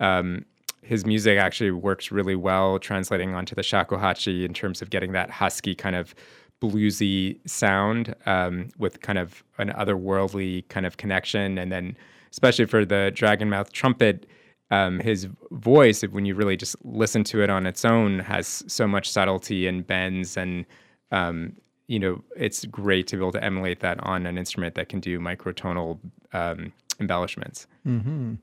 [SPEAKER 31] Um, his music actually works really well translating onto the shakuhachi in terms of getting that husky kind of bluesy sound um, with kind of an otherworldly kind of connection, and then especially for the dragon mouth trumpet. Um, his voice, when you really just listen to it on its own, has so much subtlety and bends and um, you know, it's great to be able to emulate that on an instrument that can do microtonal um, embellishments.
[SPEAKER 2] Mm-hmm.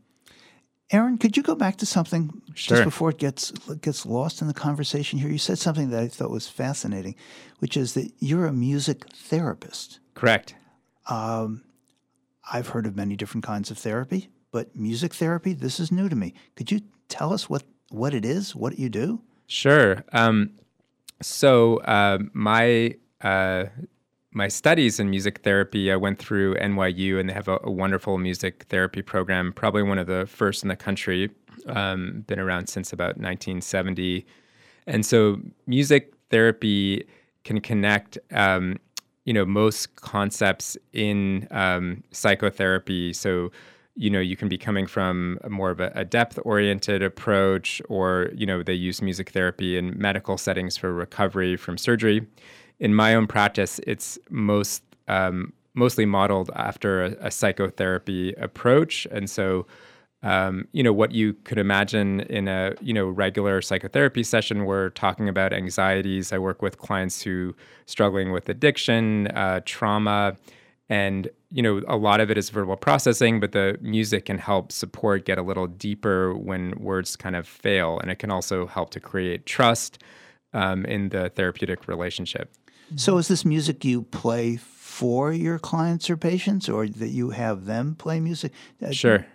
[SPEAKER 2] Aaron, could you go back to something
[SPEAKER 31] sure.
[SPEAKER 2] just before it gets gets lost in the conversation here? You said something that I thought was fascinating, which is that you're a music therapist.
[SPEAKER 31] Correct.
[SPEAKER 2] Um, I've heard of many different kinds of therapy, but music therapy, this is new to me. Could you tell us what what it is, what you do?
[SPEAKER 31] Sure. Um, so uh, my uh, my studies in music therapy, I went through NYU, and they have a, a wonderful music therapy program, probably one of the first in the country. Um, been around since about 1970, and so music therapy can connect, um, you know, most concepts in um, psychotherapy. So, you know, you can be coming from more of a, a depth-oriented approach, or you know, they use music therapy in medical settings for recovery from surgery in my own practice, it's most um, mostly modeled after a, a, psychotherapy approach, and so. Um, you know what you could imagine in a you know regular psychotherapy session. We're talking about anxieties. I work with clients who struggling with addiction, uh, trauma, and you know a lot of it is verbal processing. But the music can help support get a little deeper when words kind of fail, and it can also help to create trust um, in the therapeutic relationship.
[SPEAKER 2] So, is this music you play for your clients or patients, or that you have them play music?
[SPEAKER 31] Uh, sure.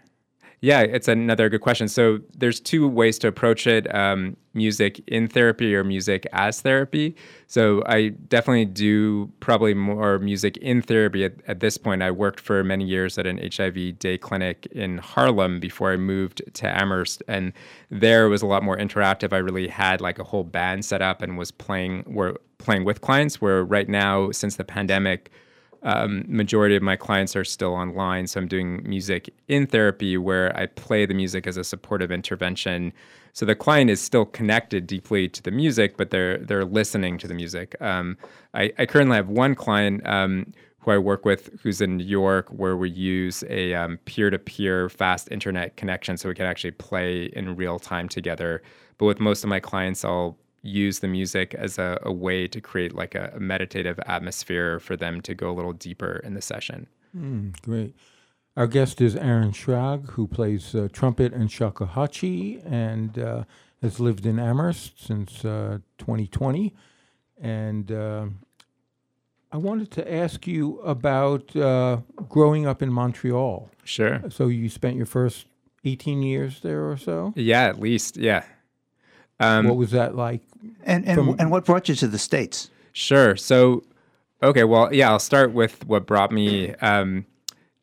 [SPEAKER 31] Yeah, it's another good question. So there's two ways to approach it: um, music in therapy or music as therapy. So I definitely do probably more music in therapy at, at this point. I worked for many years at an HIV day clinic in Harlem before I moved to Amherst, and there was a lot more interactive. I really had like a whole band set up and was playing were playing with clients. Where right now, since the pandemic um, majority of my clients are still online so i'm doing music in therapy where i play the music as a supportive intervention. So the client is still connected deeply to the music but they're they're listening to the music. Um, I, I, currently have one client um, who i work with who's in new york where we use a um, peer-to-peer fast internet connection so we can actually play in real time together. But with most of my clients i'll use the music as a, a way to create like a, a, meditative atmosphere for them to go a little deeper in the session.
[SPEAKER 30] Mm, great. Our guest is Aaron Shragge, who plays uh, trumpet and shakuhachi and uh, has lived in Amherst since uh, 2020. And uh, I wanted to ask you about uh, growing up in Montreal.
[SPEAKER 31] Sure.
[SPEAKER 30] So you spent your first 18 years there or so?
[SPEAKER 31] Yeah, at least. Yeah.
[SPEAKER 30] Um, what was that like?
[SPEAKER 2] And and, from, and what brought you to the states?
[SPEAKER 31] Sure. So, okay. Well, yeah. I'll start with what brought me. Um,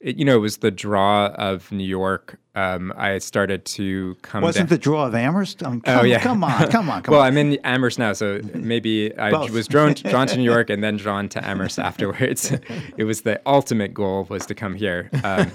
[SPEAKER 31] it, you know, it was the draw of New York. Um, I started to come.
[SPEAKER 2] Wasn't
[SPEAKER 31] down.
[SPEAKER 2] the draw of Amherst? I mean, come, oh yeah. Come on, come on, come on.
[SPEAKER 31] well,
[SPEAKER 2] on.
[SPEAKER 31] I'm in Amherst now, so maybe I was drawn drawn to New York and then drawn to Amherst afterwards. it was the ultimate goal was to come here. Um,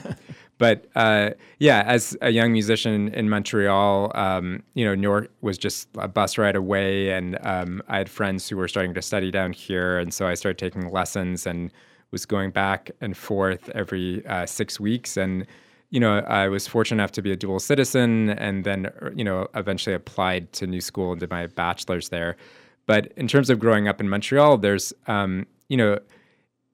[SPEAKER 31] but uh, yeah, as a young musician in Montreal, um, you know, New York was just a bus ride away, and um, I had friends who were starting to study down here, and so I started taking lessons and was going back and forth every uh, six weeks, and you know, I was fortunate enough to be a dual citizen, and then you know, eventually applied to New School and did my bachelor's there. But in terms of growing up in Montreal, there's um, you know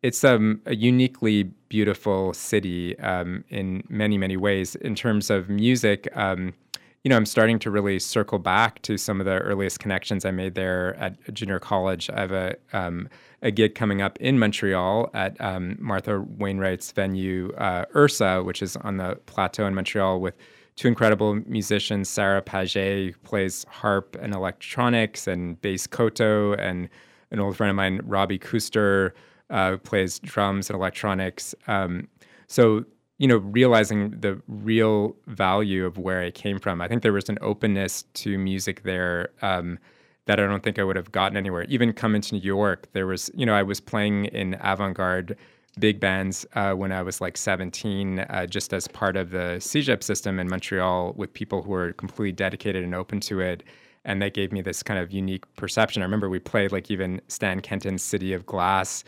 [SPEAKER 31] it's um, a uniquely beautiful city um, in many many ways in terms of music. Um, you know, I'm starting to really circle back to some of the earliest connections I made there at junior college. I have a um, a gig coming up in Montreal at um, Martha Wainwright's venue, uh, Ursa, which is on the plateau in Montreal, with two incredible musicians, Sarah Pagé, who plays harp and electronics and bass koto, and an old friend of mine, Robbie Kuster, uh, plays drums and electronics. Um, so you know, realizing the real value of where I came from. I think there was an openness to music there um, that I don't think I would have gotten anywhere. Even coming to New York, there was, you know, I was playing in avant garde big bands uh, when I was like 17, uh, just as part of the CEGEP system in Montreal with people who were completely dedicated and open to it. And that gave me this kind of unique perception. I remember we played like even Stan Kenton's City of Glass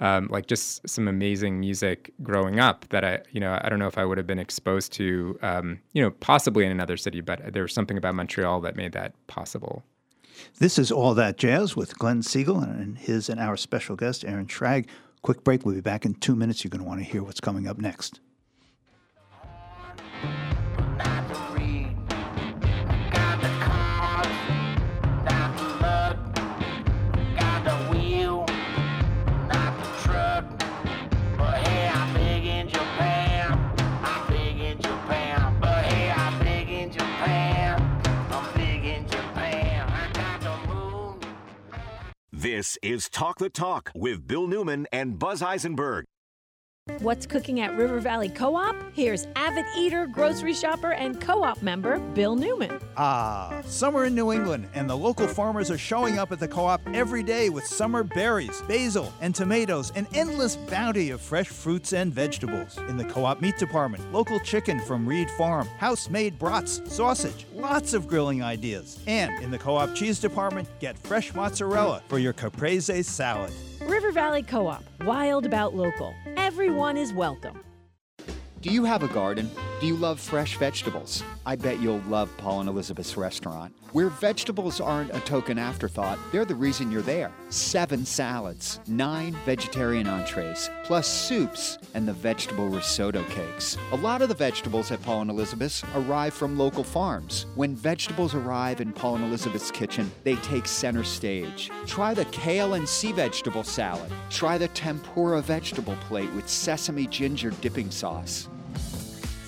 [SPEAKER 31] um, like just some amazing music growing up that I, you know, I don't know if I would have been exposed to, um, you know, possibly in another city, but there was something about Montreal that made that possible.
[SPEAKER 2] This is All That Jazz with Glenn Siegel and his and our special guest, Aaron Shragge. Quick break. We'll be back in two minutes. You're going to want to hear what's coming up next.
[SPEAKER 5] This is Talk the Talk with Bill Newman and Buzz Eisenberg.
[SPEAKER 17] What's cooking at River Valley Co op? Here's avid eater, grocery shopper, and co op member Bill Newman.
[SPEAKER 32] Ah, summer in New England, and the local farmers are showing up at the co op every day with summer berries, basil, and tomatoes, an endless bounty of fresh fruits and vegetables. In the co op meat department, local chicken from Reed Farm, house made brats, sausage, lots of grilling ideas. And in the co op cheese department, get fresh mozzarella for your caprese salad.
[SPEAKER 17] River Valley Co op, wild about local. Everyone is welcome.
[SPEAKER 33] Do you have a garden? Do you love fresh vegetables? I bet you'll love Paul and Elizabeth's restaurant, where vegetables aren't a token afterthought, they're the reason you're there. Seven salads, nine vegetarian entrees, plus soups, and the vegetable risotto cakes. A lot of the vegetables at Paul and Elizabeth's arrive from local farms. When vegetables arrive in Paul and Elizabeth's kitchen, they take center stage. Try the kale and sea vegetable salad. Try the tempura vegetable plate with sesame ginger dipping sauce.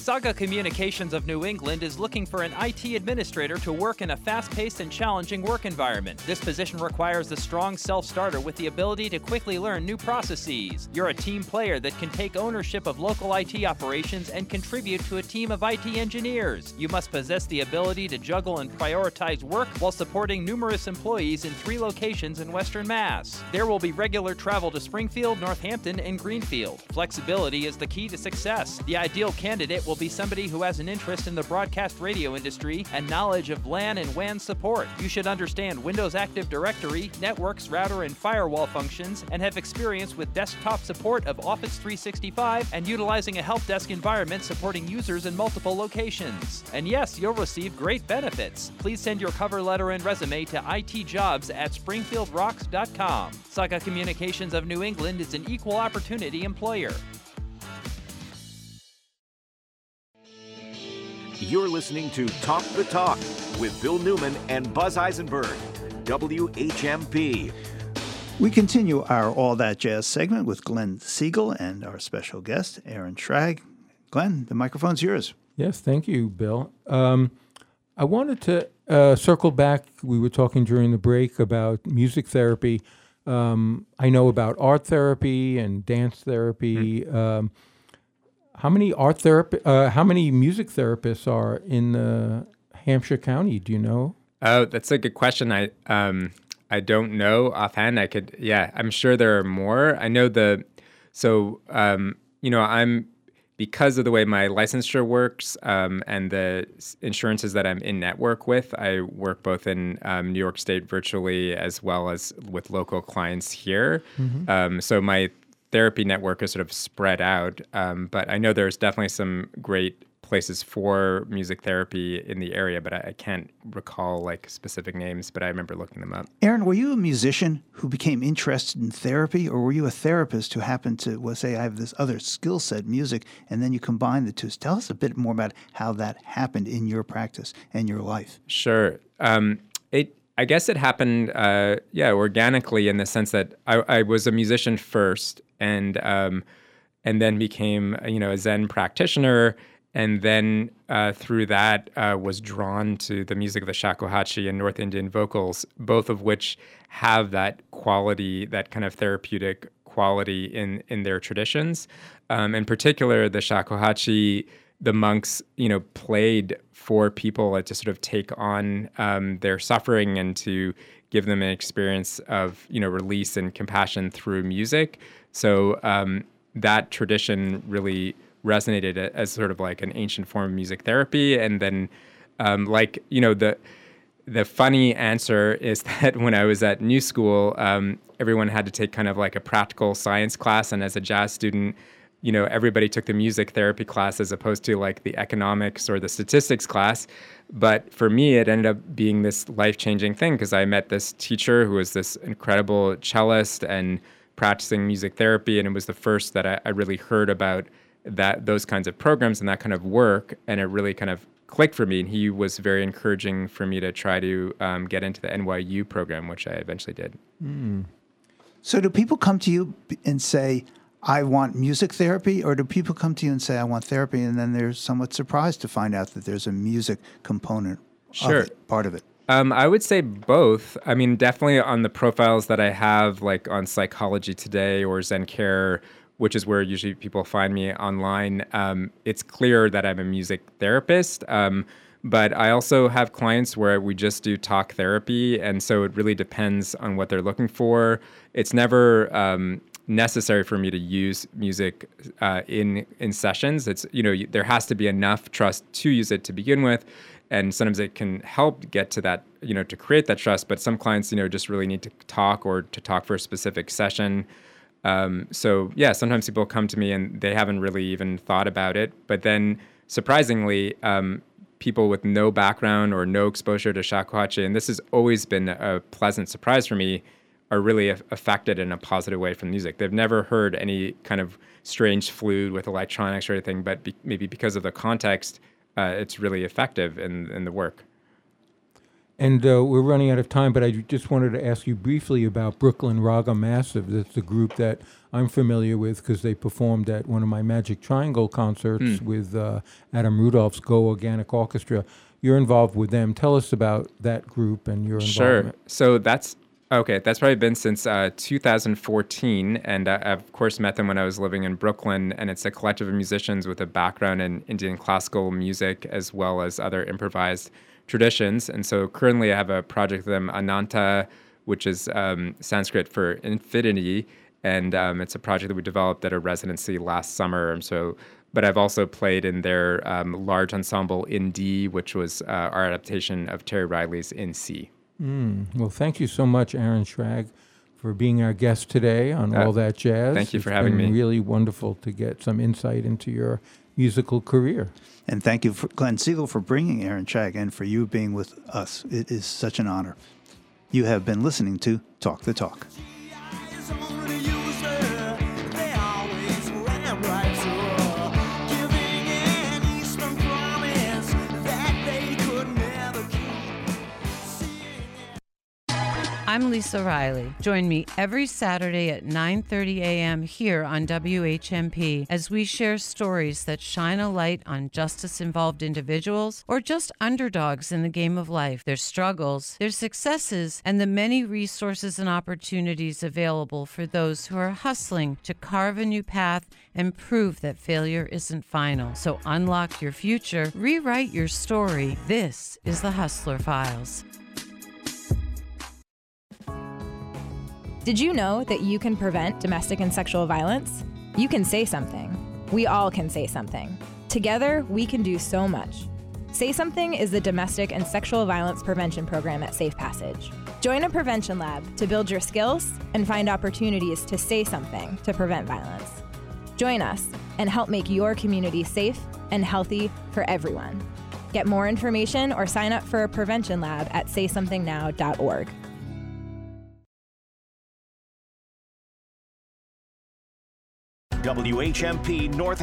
[SPEAKER 8] Saga Communications of New England is looking for an IT administrator to work in a fast paced and challenging work environment. This position requires a strong self starter with the ability to quickly learn new processes. You're a team player that can take ownership of local IT operations and contribute to a team of IT engineers. You must possess the ability to juggle and prioritize work while supporting numerous employees in three locations in Western Mass. There will be regular travel to Springfield, Northampton, and Greenfield. Flexibility is the key to success. The ideal candidate will be somebody who has an interest in the broadcast radio industry and knowledge of LAN and WAN support. You should understand Windows Active Directory, networks, router, and firewall functions, and have experience with desktop support of Office 365 and utilizing a help desk environment supporting users in multiple locations. And yes, you'll receive great benefits. Please send your cover letter and resume to itjobs at springfieldrocks.com. Saga Communications of New England is an equal opportunity employer.
[SPEAKER 5] You're listening to Talk the Talk with Bill Newman and Buzz Eisenberg, WHMP.
[SPEAKER 2] We continue our All That Jazz segment with Glenn Siegel and our special guest, Aaron Shragge. Glenn, the microphone's yours.
[SPEAKER 30] Yes, thank you, Bill. Um, I wanted to uh, circle back. We were talking during the break about music therapy. Um, I know about art therapy and dance therapy.
[SPEAKER 31] Mm-hmm.
[SPEAKER 30] Um, how many art therapy? Uh, how many music therapists are in uh, Hampshire County? Do you know?
[SPEAKER 31] Oh, that's a good question. I um, I don't know offhand. I could, yeah, I'm sure there are more. I know the, so um, you know, I'm because of the way my licensure works um, and the insurances that I'm in network with. I work both in um, New York State virtually as well as with local clients here.
[SPEAKER 30] Mhm.
[SPEAKER 31] Um, so my therapy network is sort of spread out, um, but I know there's definitely some great places for music therapy in the area, but I, I can't recall like specific names. But I remember looking them up.
[SPEAKER 2] Aaron, were you a musician who became interested in therapy, or were you a therapist who happened to well, say, I have this other skill set, music, and then you combine the two? Tell us a bit more about how that happened in your practice and your life.
[SPEAKER 31] Sure. Um, it I guess it happened, uh, yeah, organically in the sense that I, I was a musician first, and um, and then became you know a Zen practitioner, and then uh, through that uh, was drawn to the music of the shakuhachi and North Indian vocals, both of which have that quality, that kind of therapeutic quality in in their traditions. Um, in particular, the shakuhachi the monks, you know, played for people to sort of take on um, their suffering and to give them an experience of, you know, release and compassion through music. So um, that tradition really resonated as sort of like an ancient form of music therapy. And then, um, like, you know, the the funny answer is that when I was at New School, um, everyone had to take kind of like a practical science class, and as a jazz student you know everybody took the music therapy class as opposed to like the economics or the statistics class but for me it ended up being this life-changing thing because i met this teacher who was this incredible cellist and practicing music therapy and it was the first that I, I really heard about that those kinds of programs and that kind of work and it really kind of clicked for me and he was very encouraging for me to try to um, get into the nyu program which i eventually did
[SPEAKER 2] mm. so do people come to you and say I want music therapy, or do people come to you and say, I want therapy, and then they're somewhat surprised to find out that there's a music component
[SPEAKER 31] sure.
[SPEAKER 2] of it, part of it?
[SPEAKER 31] Um, I would say both. I mean, definitely on the profiles that I have, like on Psychology Today or Zencare, which is where usually people find me online, um, it's clear that I'm a music therapist. Um, but I also have clients where we just do talk therapy. And so it really depends on what they're looking for. It's never um, necessary for me to use music uh, in in sessions. It's you know there has to be enough trust to use it to begin with, and sometimes it can help get to that you know to create that trust. But some clients you know just really need to talk or to talk for a specific session. Um, so yeah, sometimes people come to me and they haven't really even thought about it, but then surprisingly. Um, people with no background or no exposure to shakuhachi, and this has always been a pleasant surprise for me are really affected in a positive way from music. They've never heard any kind of strange flute with electronics or anything, but be, maybe because of the context, uh, it's really effective in, in the work.
[SPEAKER 30] And uh, we're running out of time, but I just wanted to ask you briefly about Brooklyn Raga Massive. That's the group that I'm familiar with because they performed at one of my Magic Triangle concerts mm. with uh, Adam Rudolph's Go Organic Orchestra. You're involved with them. Tell us about that group and your involvement.
[SPEAKER 31] Sure. So that's Okay, that's probably been since uh, 2014, and uh, I, of course, met them when I was living in Brooklyn. And it's a collective of musicians with a background in Indian classical music as well as other improvised traditions. And so, currently, I have a project with them, Ananta, which is um, Sanskrit for infinity, and um, it's a project that we developed at a residency last summer. So, but I've also played in their um, large ensemble in D, which was uh, our adaptation of Terry Riley's In C.
[SPEAKER 30] Mm. Well, thank you so much, Aaron Shragge, for being our guest today on uh, All That Jazz.
[SPEAKER 31] Thank you
[SPEAKER 30] it's
[SPEAKER 31] for having
[SPEAKER 30] been
[SPEAKER 31] me.
[SPEAKER 30] Really wonderful to get some insight into your musical career.
[SPEAKER 2] And thank you, for Glenn Siegel, for bringing Aaron Shragge and for you being with us. It is such an honor. You have been listening to Talk the Talk.
[SPEAKER 34] I'm Lisa Riley. Join me every Saturday at 9:30 a.m. here on WHMP as we share stories that shine a light on justice-involved individuals or just underdogs in the game of life, their struggles, their successes, and the many resources and opportunities available for those who are hustling to carve a new path and prove that failure isn't final. So unlock your future, rewrite your story. This is the Hustler Files.
[SPEAKER 35] Did you know that you can prevent domestic and sexual violence? You can say something. We all can say something. Together, we can do so much. Say Something is the domestic and sexual violence prevention program at Safe Passage. Join a prevention lab to build your skills and find opportunities to say something to prevent violence. Join us and help make your community safe and healthy for everyone. Get more information or sign up for a prevention lab at saysomethingnow.org.
[SPEAKER 5] WHMP North